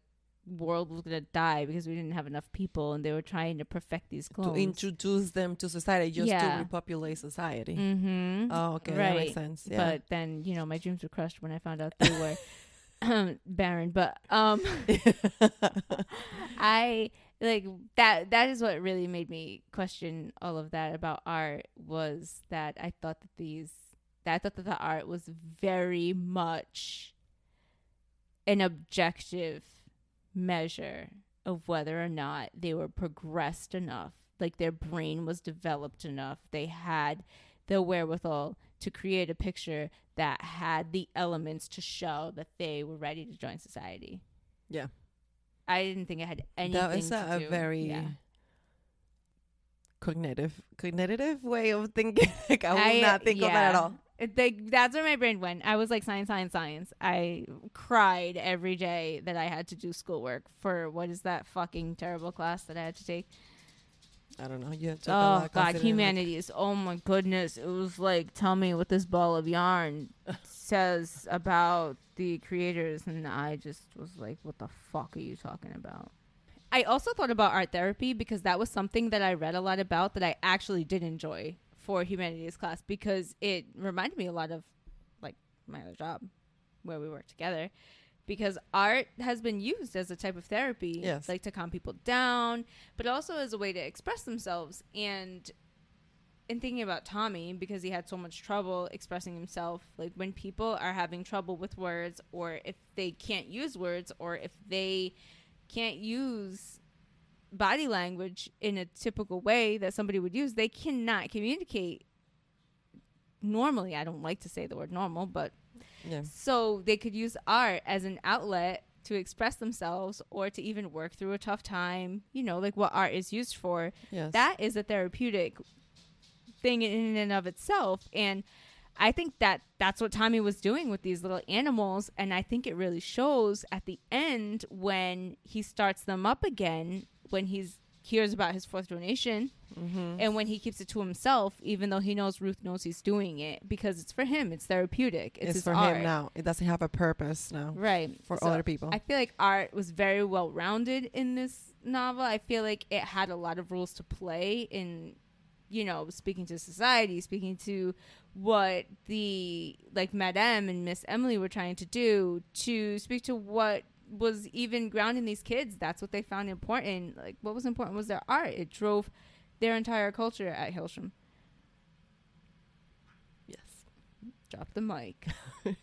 world was going to die because we didn't have enough people and they were trying to perfect these clones To introduce them to society just Yeah. to repopulate society. mm-hmm. Oh, okay. That Right. makes sense. Yeah. But then, you know, my dreams were crushed when I found out they were um, barren. But um I like that that is what really made me question all of that about art was that I thought that these that I thought that the art was very much an objective measure of whether or not they were progressed enough like their brain was developed enough they had the wherewithal to create a picture that had the elements to show that they were ready to join society Yeah. I didn't think it had anything that is to a, very yeah. cognitive cognitive way of thinking. like I would not think of that at all. Like, that's where my brain went. I was like science, science, science. I cried every day that I had to do schoolwork for what is that fucking terrible class that I had to take. I don't know. A Oh God, considering, like- humanities. oh my goodness, it was like tell me what this ball of yarn says about the creators, and I just was like, what the fuck are you talking about? I also thought about art therapy because that was something that I read a lot about that I actually did enjoy for humanities class because it reminded me a lot of like my other job where we work together because art has been used as a type of therapy Yes. like to calm people down but also as a way to express themselves and in thinking about Tommy because he had so much trouble expressing himself like when people are having trouble with words or if they can't use words or if they can't use body language in a typical way that somebody would use they cannot communicate normally I don't like to say the word normal but Yeah. so they could use art as an outlet to express themselves or to even work through a tough time, you know, like what art is used for, Yes. that is a therapeutic thing in and of itself. And I think that that's what Tommy was doing with these little animals. And I think it really shows at the end when he starts them up again, when he's hears about his fourth donation mm-hmm. and when he keeps it to himself, even though he knows Ruth knows he's doing it because it's for him, it's therapeutic, it's, It's, for art. him now. It doesn't have a purpose now right? for So other people. I feel like art was very well rounded in this novel. I feel like it had a lot of rules to play in, you know, speaking to society, speaking to what the like Madame and Miss Emily were trying to do to speak to what was even grounding these kids. That's what they found important. Like what was important was their art. It drove their entire culture at Hailsham. yes. Drop the mic.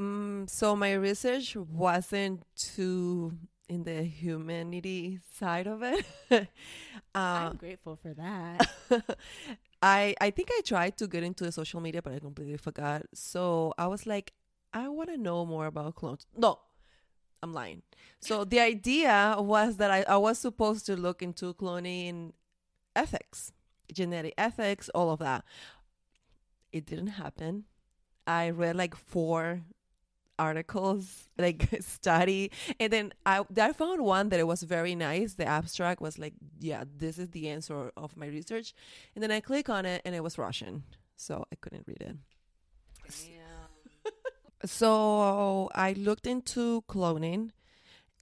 Mm, so my research wasn't too in the humanity side of it. uh, I'm grateful for that. I I think I tried to get into the social media, but I completely forgot. So I was like, I want to know more about clones. No, I'm lying. So the idea was that I, I was supposed to look into cloning ethics, genetic ethics, all of that. It didn't happen. I read like four articles like study and then I I found one that it was very nice the abstract was like yeah this is the answer of my research and then I click on it and it was Russian so I couldn't read it so I looked into cloning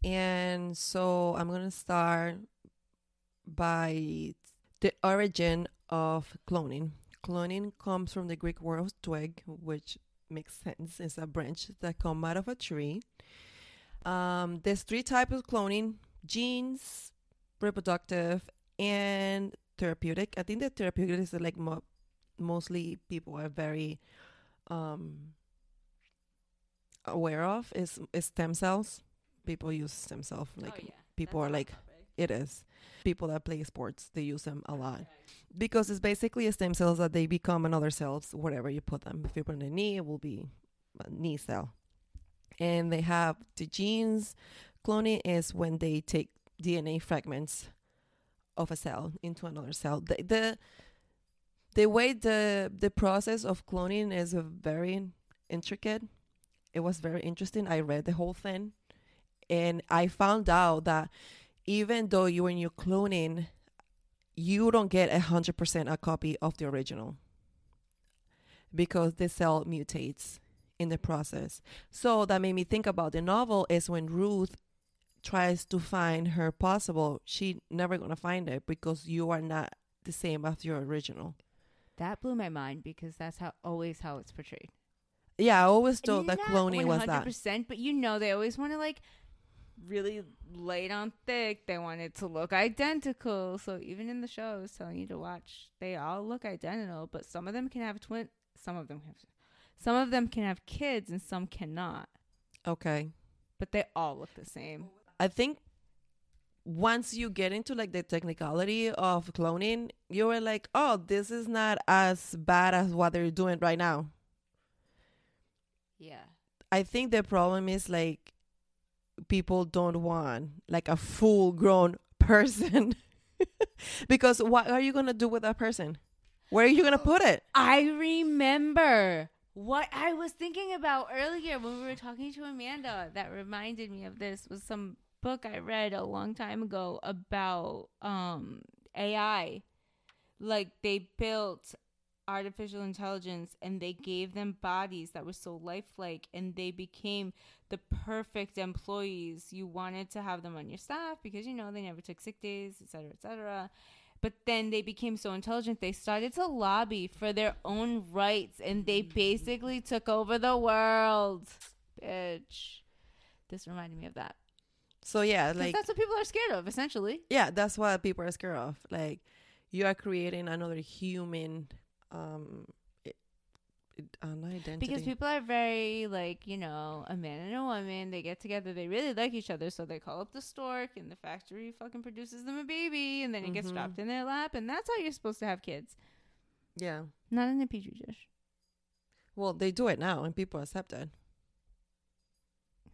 and so I'm to start by the origin of cloning cloning comes from the Greek word twig which makes sense. It's a branch that come out of a tree. Um, there's three types of cloning: genes, reproductive, and therapeutic. I think the therapeutic is like mo- mostly people are very um, aware of is, is stem cells. People use stem cells like people are like it is. People that play sports, they use them a lot because it's basically a stem cells that they become another cells wherever you put them. If you put in a knee, it will be a knee cell. And they have the genes. Cloning is when they take DNA fragments of a cell into another cell. The the, the way the the process of cloning is very intricate. It was very interesting. I read the whole thing, and I found out that even though you when you're cloning you don't get a hundred percent a copy of the original because the cell mutates in the process. So that made me think about the novel is when Ruth tries to find her possible, she never gonna find it because you are not the same as your original. That blew my mind because that's how always how it's portrayed. Yeah, I always thought that cloning was that. 100%, but you know, they always want to like really lay it on thick. They want it to look identical. So even in the shows telling you to watch, they all look identical, but some of them can have twin. Some of them have. Some of them can have kids and some cannot, Okay. but they all look the same. I think once you get into like the technicality of cloning, you are like, oh, this is not as bad as what they're doing right now. Yeah. I think the problem is like people don't want like a full grown person because what are you gonna do with that person? Where are you gonna put it? I remember what I was thinking about earlier when we were talking to Amanda. That reminded me of this was some book I read a long time ago about um AI. Like they built artificial intelligence and they gave them bodies that were so lifelike and they became the perfect employees. You wanted to have them on your staff because you know they never took sick days, et cetera, et cetera. But then they became so intelligent they started to lobby for their own rights and they mm. basically took over the world. Bitch. This reminded me of that. So yeah like that's what people are scared of essentially. Yeah, that's what people are scared of. Like you are creating another human um i- i- an identity. because people are very like you know a man and a woman they get together they really like each other so they call up the stork and the factory fucking produces them a baby and then it gets Mhm. dropped in their lap and that's how you're supposed to have kids yeah. not in a petri dish Well, they do it now and people accept it.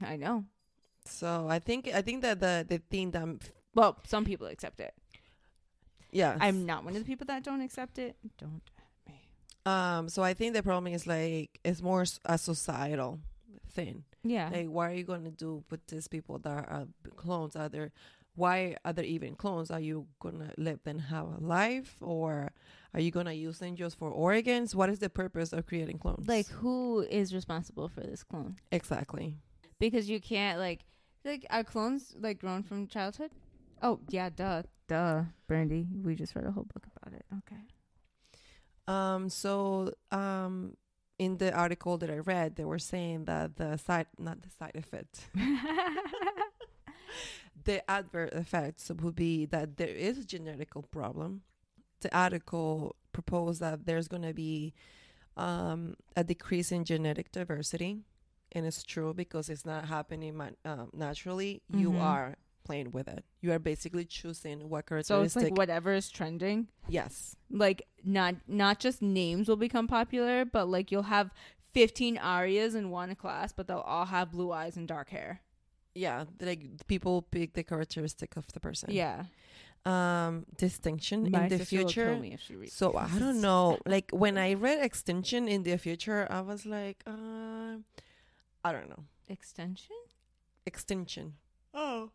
i know So I think I think that the the thing that I'm, Well, some people accept it. yeah I'm not one of the people that don't accept it. Don't. Um so I think the problem is like it's more a societal thing. Yeah. Like what are you gonna do with these people that are clones? Are there why are there even clones? Are you gonna let them have a life or are you gonna use them just for organs? What is the purpose of creating clones? like who is responsible for this clone? exactly. Because you can't like like are clones like grown from childhood? Oh yeah, duh, duh, Brandy. We just read a whole book about it. Okay. Um, so um, in the article that I read, they were saying that the side, not the side effect, the adverse effects would be that there is a genetical problem. The article proposed that there's going to be um, a decrease in genetic diversity, and it's true because it's not happening ma- um, naturally. You Mhm. are playing with it. You are basically choosing what characteristic. so it's like whatever is trending. yes. Like not not just names will become popular, but like you'll have 15 Arias in one class, but they'll all have blue eyes and dark hair. yeah like people pick the characteristic of the person Yeah. um distinction My in the sister will kill future me if she reads so i don't know like when i read extinction in the future i was like uh i don't know Extension? extinction Oh.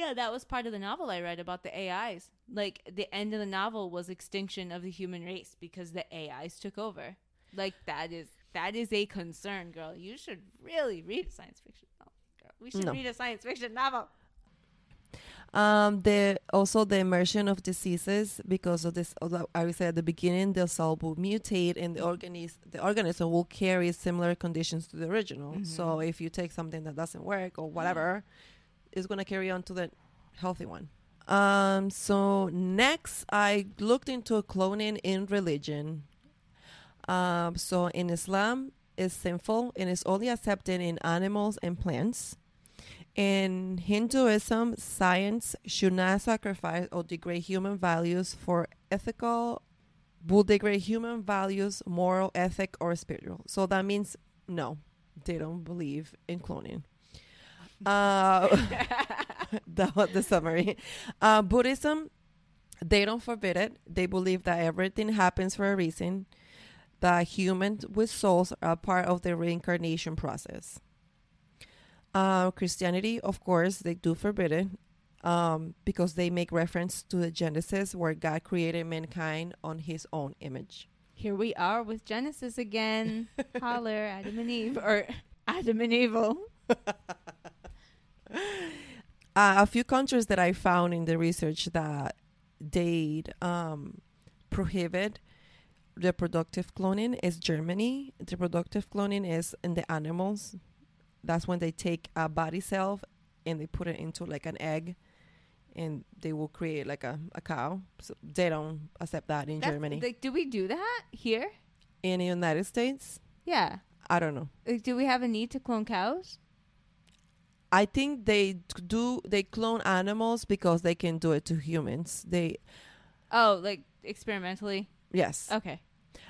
Yeah, that was part of the novel I read about the AIs. Like the end of the novel was extinction of the human race because the AIs took over. Like that is that is a concern, girl. You should really read a science fiction novel. Girl. We should No. read a science fiction novel. um the also the immersion of diseases because of this i said at the beginning the cell will mutate and the organism the organism will carry similar conditions to the original Mhm. so if you take something that doesn't work or whatever it's going to carry on to the healthy one um so next i looked into cloning in religion um so in islam it's sinful and is only accepted in animals and plants in Hinduism, science should not sacrifice or degrade human values for ethical, will degrade human values, moral, ethic, or spiritual. So that means no, they don't believe in cloning. Uh, that was the summary. Uh, Buddhism, they don't forbid it. They believe that everything happens for a reason. That humans with souls are part of the reincarnation process. Uh, Christianity, of course, they do forbid it um, because they make reference to the Genesis where God created mankind on his own image. Here we are with Genesis again. Holler, Adam and Eve or Adam and Evil. Uh, a few countries that I found in the research that they um, prohibit reproductive cloning is Germany. Reproductive cloning is in the animals. That's when they take a body cell and they put it into like an egg and they will create like a, a cow. So they don't accept that in That's- Germany. Like, do we do that here? in the United States, Yeah. I don't know. Like, do we have a need to clone cows? I think they do they clone animals because they can do it to humans. They Oh, like experimentally? yes. Okay.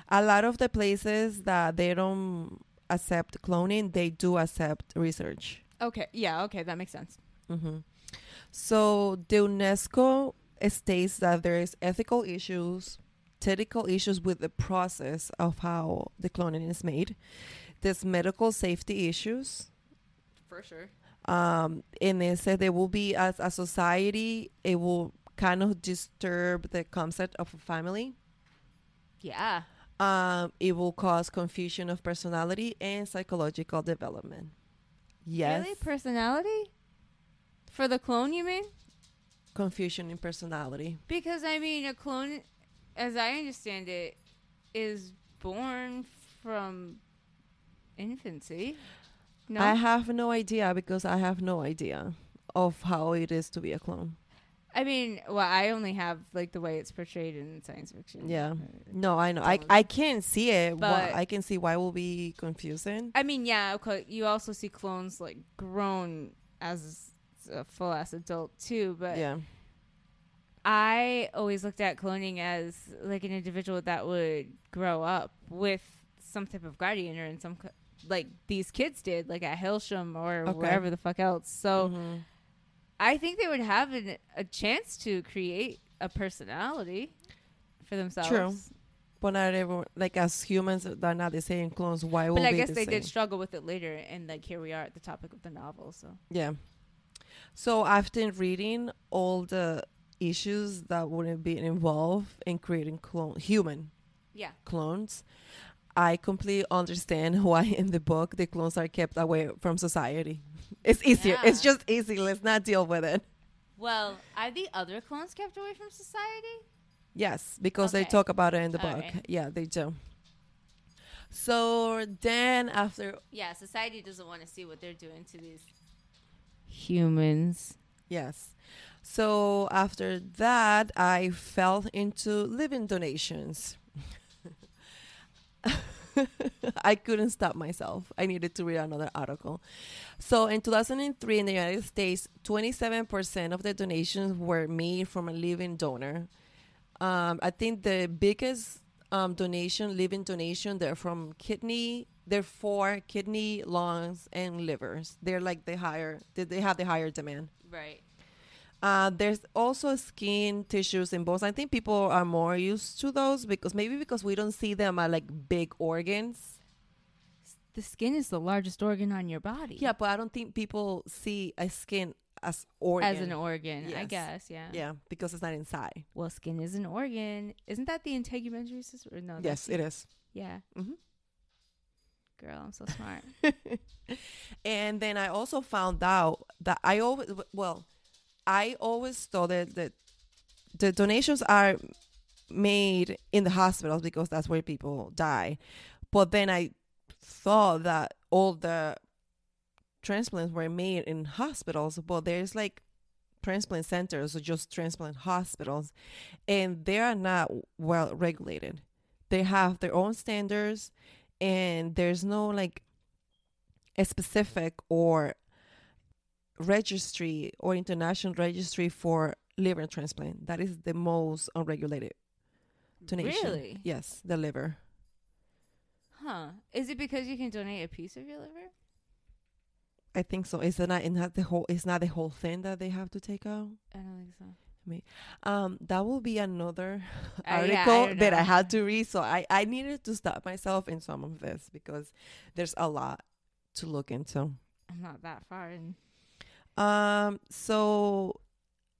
A lot of the places that they don't accept cloning, they do accept research. Okay. Yeah. Okay. That makes sense. hmm So the UNESCO states that there is ethical issues, technical issues with the process of how the cloning is made. There's medical safety issues. For sure. Um, and they said there will be as a society, it will kind of disturb the concept of a family. Yeah. Um, it will cause confusion of personality and psychological development. Yes. Really? Personality? For the clone, you mean? Confusion in personality. Because, I mean, a clone, as I understand it, is born from infancy. No? I have no idea because I have no idea of how it is to be a clone. I mean, well, I only have, like, the way it's portrayed in science fiction. Yeah. Uh, No, I know. I, I can't see it. But- I can see why it will be confusing. I mean, yeah, okay, you also see clones, like, grown as a full ass adult, too, but. yeah. I always looked at cloning as like an individual that would grow up with some type of guardian or in some like these kids did, like at Hailsham or Okay. wherever the fuck else. So Mhm. I think they would have an, a chance to create a personality for themselves. True. But not everyone, like as humans, they're not the same clones. Why would But I guess the they same? did struggle with it later, and like here we are at the topic of the novel. So Yeah. So after reading all the issues that would have been involved in creating clone human yeah, clones, I completely understand why in the book the clones are kept away from society. It's easier. It's just easy. Let's not deal with it. Well, are the other clones kept away from society? Yes, because they talk about it in the All book. right. Yeah, they do. So then after Yeah, society doesn't want to see what they're doing to these humans. Yes. So after that, I fell into living donations. I couldn't stop myself. I needed to read another article. So in 2003 in the United States, 27% of the donations were made from a living donor. Um, I think the biggest um, donation, living donation, they're from kidney. They're for kidney, lungs, and livers. They're like the higher. They, they have the higher demand. Right. Uh, there's also skin tissues and bones. I think people are more used to those because maybe because we don't see them as like big organs. The skin is the largest organ on your body. Yeah, but I don't think people see a skin as organ. As an organ, I guess, yeah. Yeah, because it's not inside. Well, skin is an organ. Isn't that the integumentary system? Or no. yes, it is. Yeah. Mhm. Girl, I'm so smart. and then I also found out that I always well, I always thought that, the donations are made in the hospitals because that's where people die. But then I thought that all the transplants were made in hospitals, but there's like transplant centers or just transplant hospitals, and they are not well regulated. They have their own standards, and there's no like a specific or registry or international registry for liver transplant. That is the most unregulated donation. Really? Yes, the liver. Huh. Is it because you can donate a piece of your liver? I think so. It's not, it's not the whole. It's not the whole thing that they have to take out. I don't think so. Um, that will be another Uh, yeah, I article that I had to read. So I I needed to stop myself in some of this because there's a lot to look into. I'm not that far in. Um, so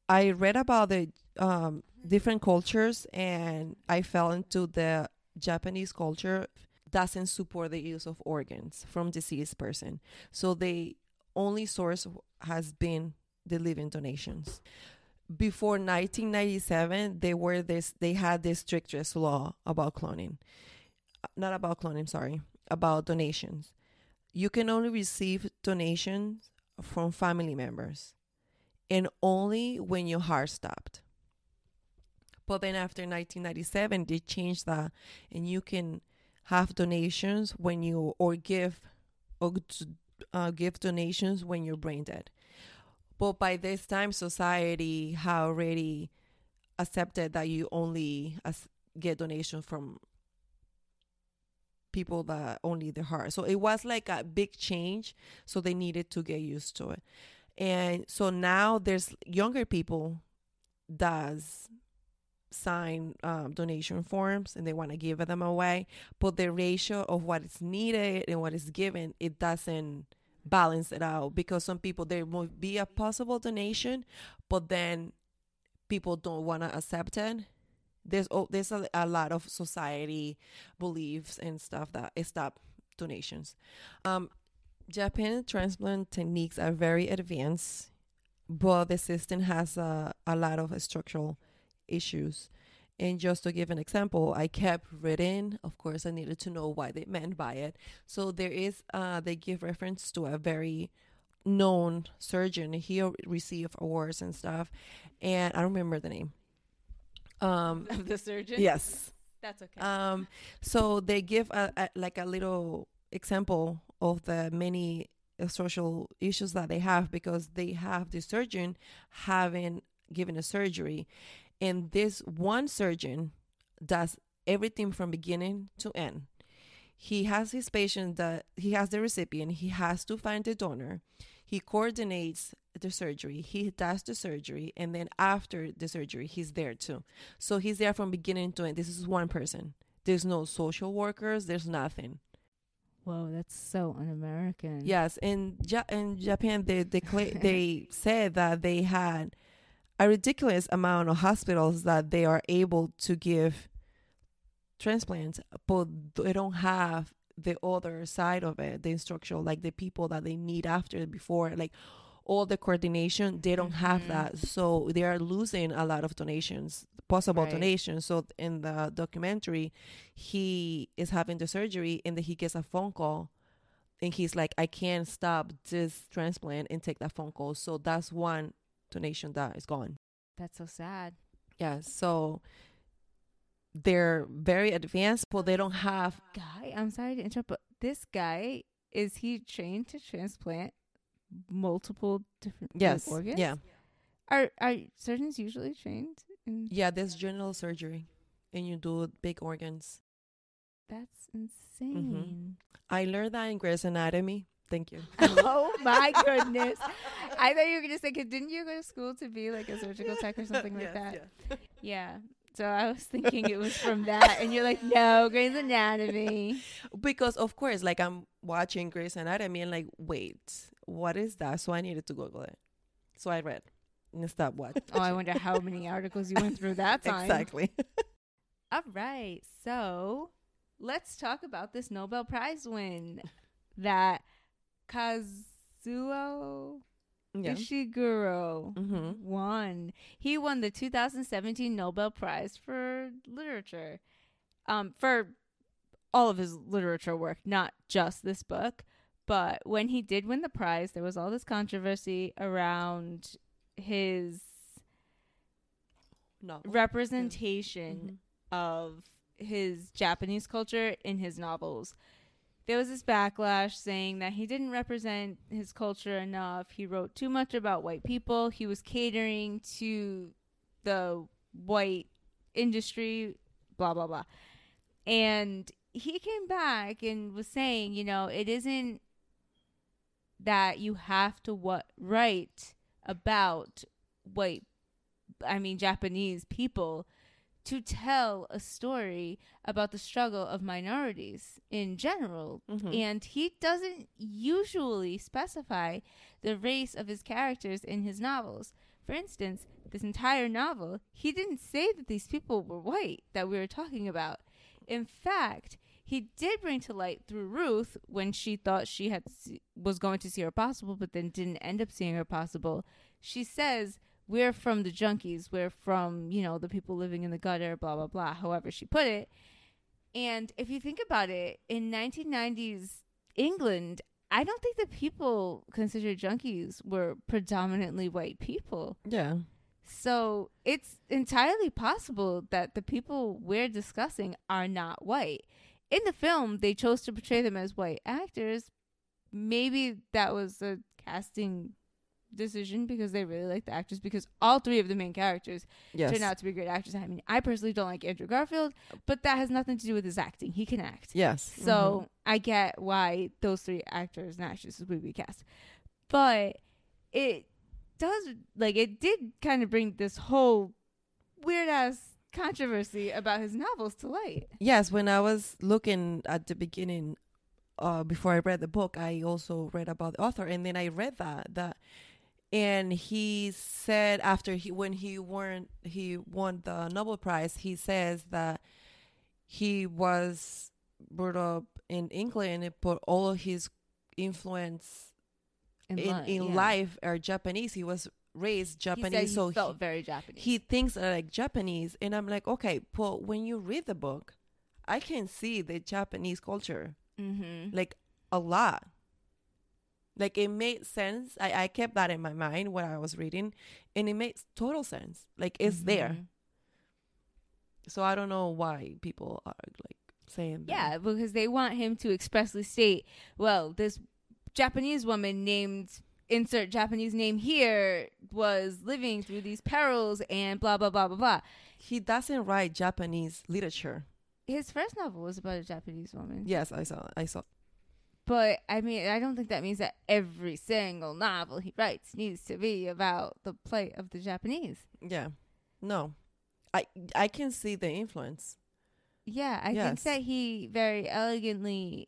I read about the um different cultures and I fell into the Japanese culture doesn't support the use of organs from deceased person. So the only source has been the living donations. Before 1997, they were this they had the strictest law about cloning. Not about cloning, sorry, about donations. You can only receive donations from family members and only when your heart stopped. But then after 1997, they changed that and you can have donations when you or give or uh, give donations when you're brain dead. But by this time, society had already accepted that you only as- get donations from people that only the heart. So it was like a big change. So they needed to get used to it. And so now there's younger people does sign um, donation forms and they want to give them away but the ratio of what is needed and what is given it doesn't balance it out because some people there will be a possible donation but then people don't want to accept it there's oh, there's a, a lot of society beliefs and stuff that stop donations um japan transplant techniques are very advanced but the system has a, a lot of structural issues. And just to give an example, I kept reading. Of course, I needed to know what they meant by it. So there is, uh, they give reference to a very known surgeon. He received awards and stuff, and I don't remember the name. Um, Of the surgeon? yes. That's okay. Um, so they give a, a like a little example of the many uh, social issues that they have because they have the surgeon having given a surgery, and this one surgeon does everything from beginning to end. he has his patient that he has the recipient. He has to find the donor. He coordinates the surgery. He does the surgery, and then after the surgery, he's there too. So he's there from beginning to end. This is one person. There's no social workers. There's nothing. Whoa, that's so un-American. Yes, in ja- in Japan, they they cla- they said that they had a ridiculous amount of hospitals that they are able to give transplants, but they don't have the other side of it, the instructional, like the people that they need after before, like all the coordination. They don't have Mhm. that, so they are losing a lot of donations, possible Right. donations. So in the documentary, he is having the surgery, and then he gets a phone call and he's like, I can't stop this transplant and take that phone call. So that's one donation that is gone. That's so sad. Yeah. So they're very advanced, but they don't have. Guy, I'm sorry to interrupt, but this guy is he trained to transplant multiple different Yes. organs? Yeah. Are are surgeons usually trained in Yeah. There's general surgery, and you do big organs. That's mm-hmm. insane. I learned that in Grey's Anatomy. Thank you. oh my goodness. I thought you were gonna say, 'cause didn't you go to school to be like a surgical tech or something like Yes, that? yeah. Yeah. So I was thinking it was from that, and you're like, no, Grey's Anatomy. Because of course, like I'm watching Grey's Anatomy and like, wait, what is that? So I needed to Google it. So I read and stop watching. Oh, I wonder how many articles you went through that time. exactly. All right. So let's talk about this Nobel Prize win that Kazuo yeah. Ishiguro Mm-hmm. won. He won the 2017 Nobel Prize for literature. Um, for all of his literature work, not just this book. But when he did win the prize, there was all this controversy around his No. representation of his Japanese culture in his novels. There was this backlash saying that he didn't represent his culture enough. He wrote too much about white people. He was catering to the white industry, blah, blah, blah. And he came back and was saying, you know, it isn't that you have to what write about white I mean Japanese people to tell a story about the struggle of minorities in general. Mhm. And he doesn't usually specify the race of his characters in his novels. For instance, this entire novel, he didn't say that these people were white that we were talking about. In fact, he did bring to light through Ruth when she thought she had was going to see her possible, but then didn't end up seeing her possible. She says, "We're from the junkies. We're from you know the people living in the gutter." Blah blah blah. However she put it. And if you think about it, in 1990s England, I don't think the people considered junkies were predominantly white people. Yeah. So it's entirely possible that the people we're discussing are not white. In the film, they chose to portray them as white actors. Maybe that was a casting decision because they really like the actors because all three of the main characters Yes. turned out to be great actors. I mean, I personally don't like Andrew Garfield, but that has nothing to do with his acting. He can act. Yes. So I get why those three actors and actresses would be cast. But it does like it did kind of bring this whole weird ass controversy about his novels to light. Yes, when I was looking at the beginning, uh, before I read the book, I also read about the author, and then I read that that, and he said after he when he won he won the Nobel Prize, he says that he was brought up in England, and put all of his influence in, li- in yeah. life are Japanese. He was raised he Japanese, he so felt very Japanese. he thinks like Japanese, and I'm like, okay, but when you read the book, I can see the Japanese culture mm-hmm. like a lot. Like it made sense. I I kept that in my mind when I was reading, and it makes total sense. Like it's there. Mm-hmm. So I don't know why people are like saying that. Yeah, because they want him to expressly state, well, this Japanese woman named insert Japanese name here was living through these perils and blah blah blah blah blah. he doesn't write Japanese literature. his first novel was about a Japanese woman. Yes, I saw. I saw. But I mean, I don't think that means that every single novel he writes needs to be about the plight of the Japanese. Yeah. No. I I can see the influence. Yeah, I Yes. think that he very elegantly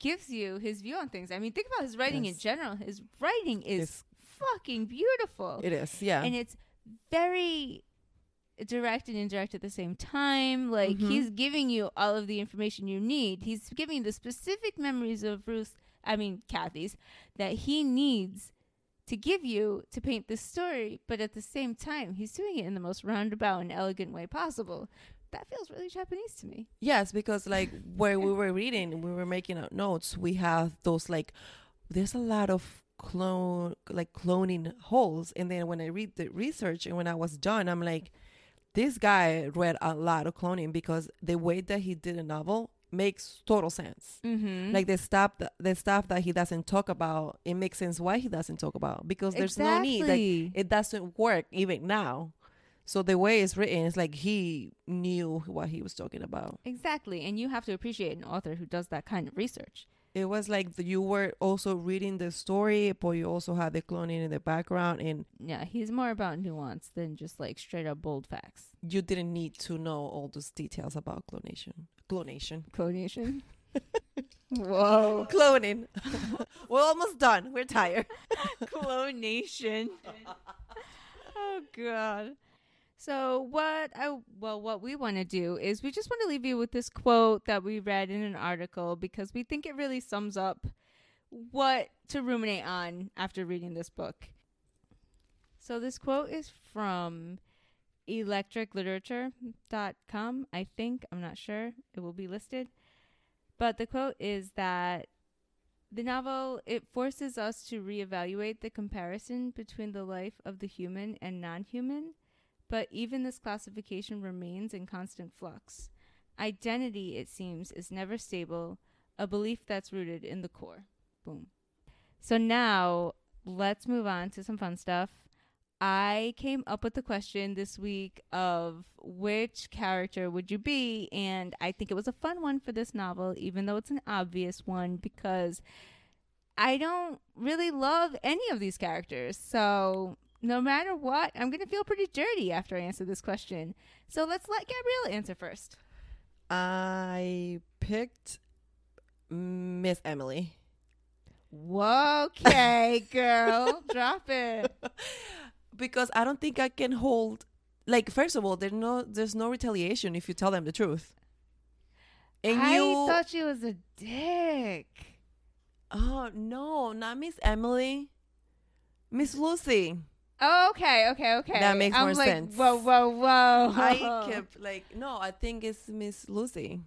gives you his view on things. I mean, think about his writing in general. His writing is It's- fucking beautiful. It is. Yeah. and it's very direct and indirect at the same time. Like Mhm. he's giving you all of the information you need. He's giving you the specific memories of Ruth, I mean Kathy's, that he needs to give you to paint this story. But at the same time, he's doing it in the most roundabout and elegant way possible. That feels really Japanese to me. Yes, because like where we were reading, we were making out notes. We have those like, there's a lot of clone like cloning holes, and then when I read the research and when I was done, I'm like, this guy read a lot of cloning because the way that he did a novel makes total sense. Mm-hmm. Like the stuff, that, the stuff that he doesn't talk about, it makes sense why he doesn't talk about because there's no need. Like it doesn't work even now. So the way it's written, it's like he knew what he was talking about. exactly. And you have to appreciate an author who does that kind of research. It was like the, you were also reading the story, but you also had the cloning in the background, and Yeah, he's more about nuance than just like straight up bold facts. you didn't need to know all those details about clonation. Clonation. Clonation. Whoa. Cloning. we're almost done. We're tired. Clonation. oh god. So what I well what we want to do is we just want to leave you with this quote that we read in an article because we think it really sums up what to ruminate on after reading this book. So this quote is from electricliterature.com, I think. I'm not sure. It will be listed. But the quote is that the novel it forces us to reevaluate the comparison between the life of the human and non-human, but even this classification remains in constant flux. Identity, it seems, is never stable, a belief that's rooted in the core. Boom. So now let's move on to some fun stuff. I came up with the question this week of which character would you be? And I think it was a fun one for this novel, even though it's an obvious one, because I don't really love any of these characters. So no matter what, I'm going to feel pretty dirty after I answer this question. So let's let Gabrielle answer first. I picked Miss Emily. Okay, girl, drop it. because I don't think I can hold like first of all there's no there's no retaliation if you tell them the truth. And I you thought she was a dick. Oh no, not Miss Emily. Miss Lucy. Oh, okay, okay, okay. That makes I'm more like, sense. Whoa, whoa, whoa. I kept like no, I think it's Miss Lucy.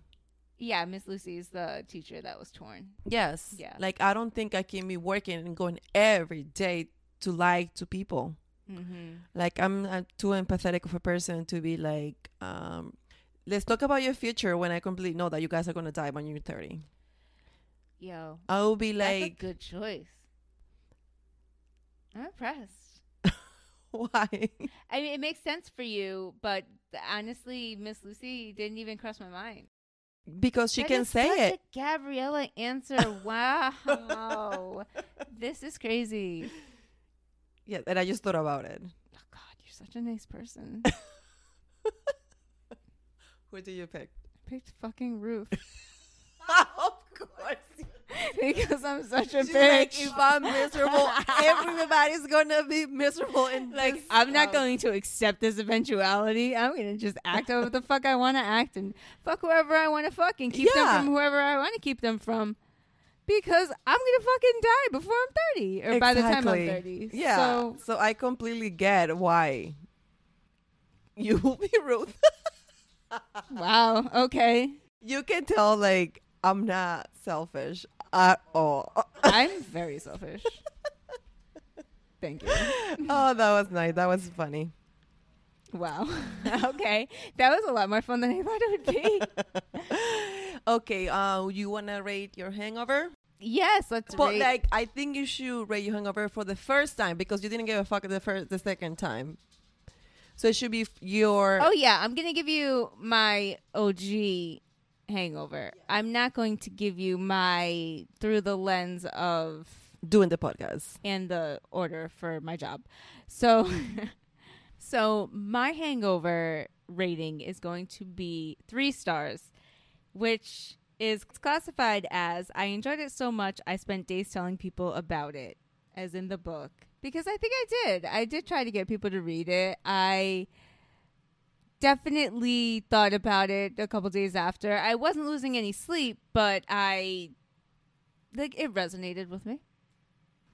Yeah, Miss Lucy is the teacher that was torn. Yes. Yeah. Like I don't think I can be working and going every day to lie to people. Mm-hmm. Like I'm uh, too empathetic of a person to be like, um, let's talk about your future when I completely know that you guys are gonna die when you're 30. Yo, I will be that's a like, good choice. I'm impressed. why? I mean, it makes sense for you, but honestly, Miss Lucy didn't even cross my mind. because she That can say it. A Gabriella answer. Wow, this is crazy. Yeah, and I just thought about it. Oh God, you're such a nice person. Who do you pick? I picked fucking Ruth of course. because I'm such a She's like, bitch. if I'm miserable, everybody's gonna be miserable. And like I'm not going to accept this eventuality. I'm gonna just act what the fuck I want to act and fuck whoever I want to fuck and keep Yeah. them from whoever I want to keep them from. Because I'm gonna fucking die before I'm 30, or by the time I'm 30. Yeah. So So, I completely get why you will be Ruth. wow. Okay. you can tell like I'm not selfish at all. I'm very selfish. Thank you. oh, that was nice. That was funny. Wow. okay. That was a lot more fun than I thought it would be. okay, uh, you wanna rate your hangover? yes, let's But rate. like, I think you should rate your hangover for the first time because you didn't give a fuck the first, the second time. So it should be f- your. Oh yeah, I'm gonna give you my OG hangover. I'm not going to give you my through the lens of doing the podcast. and the order for my job. So so my hangover rating is going to be 3 stars, which is classified as I enjoyed it so much I spent days telling people about it as in the book because I think I did. I did try to get people to read it. I definitely thought about it a couple days after. I wasn't losing any sleep, but I like it resonated with me.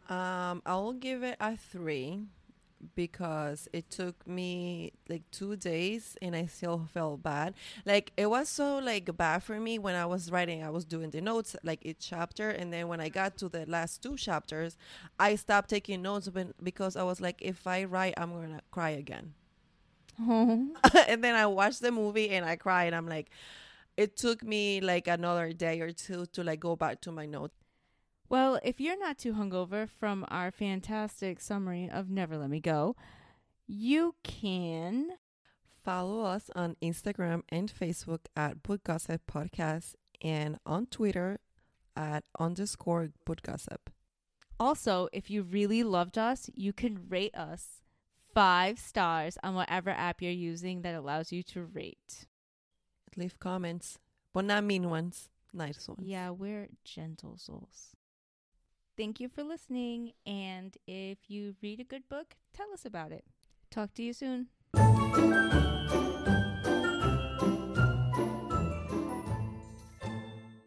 Um, I will give it a three because it took me like two days and I still felt bad. Like it was so like bad for me when I was writing. I was doing the notes like each chapter, and then when I got to the last two chapters, I stopped taking notes because I was like, if I write, I'm gonna cry again. and then I watched the movie and I cried. I'm like, it took me like another day or two to like go back to my notes. Well, if you're not too hungover from our fantastic summary of Never Let Me Go, you can Follow us on Instagram and Facebook at Book Gossip Podcast and on Twitter at underscore Book Gossip. also, if you really loved us, you can rate us five stars on whatever app you're using that allows you to rate. Leave comments, but not mean ones, nice ones. Yeah, we're gentle souls. Thank you for listening. And if you read a good book, tell us about it. Talk to you soon.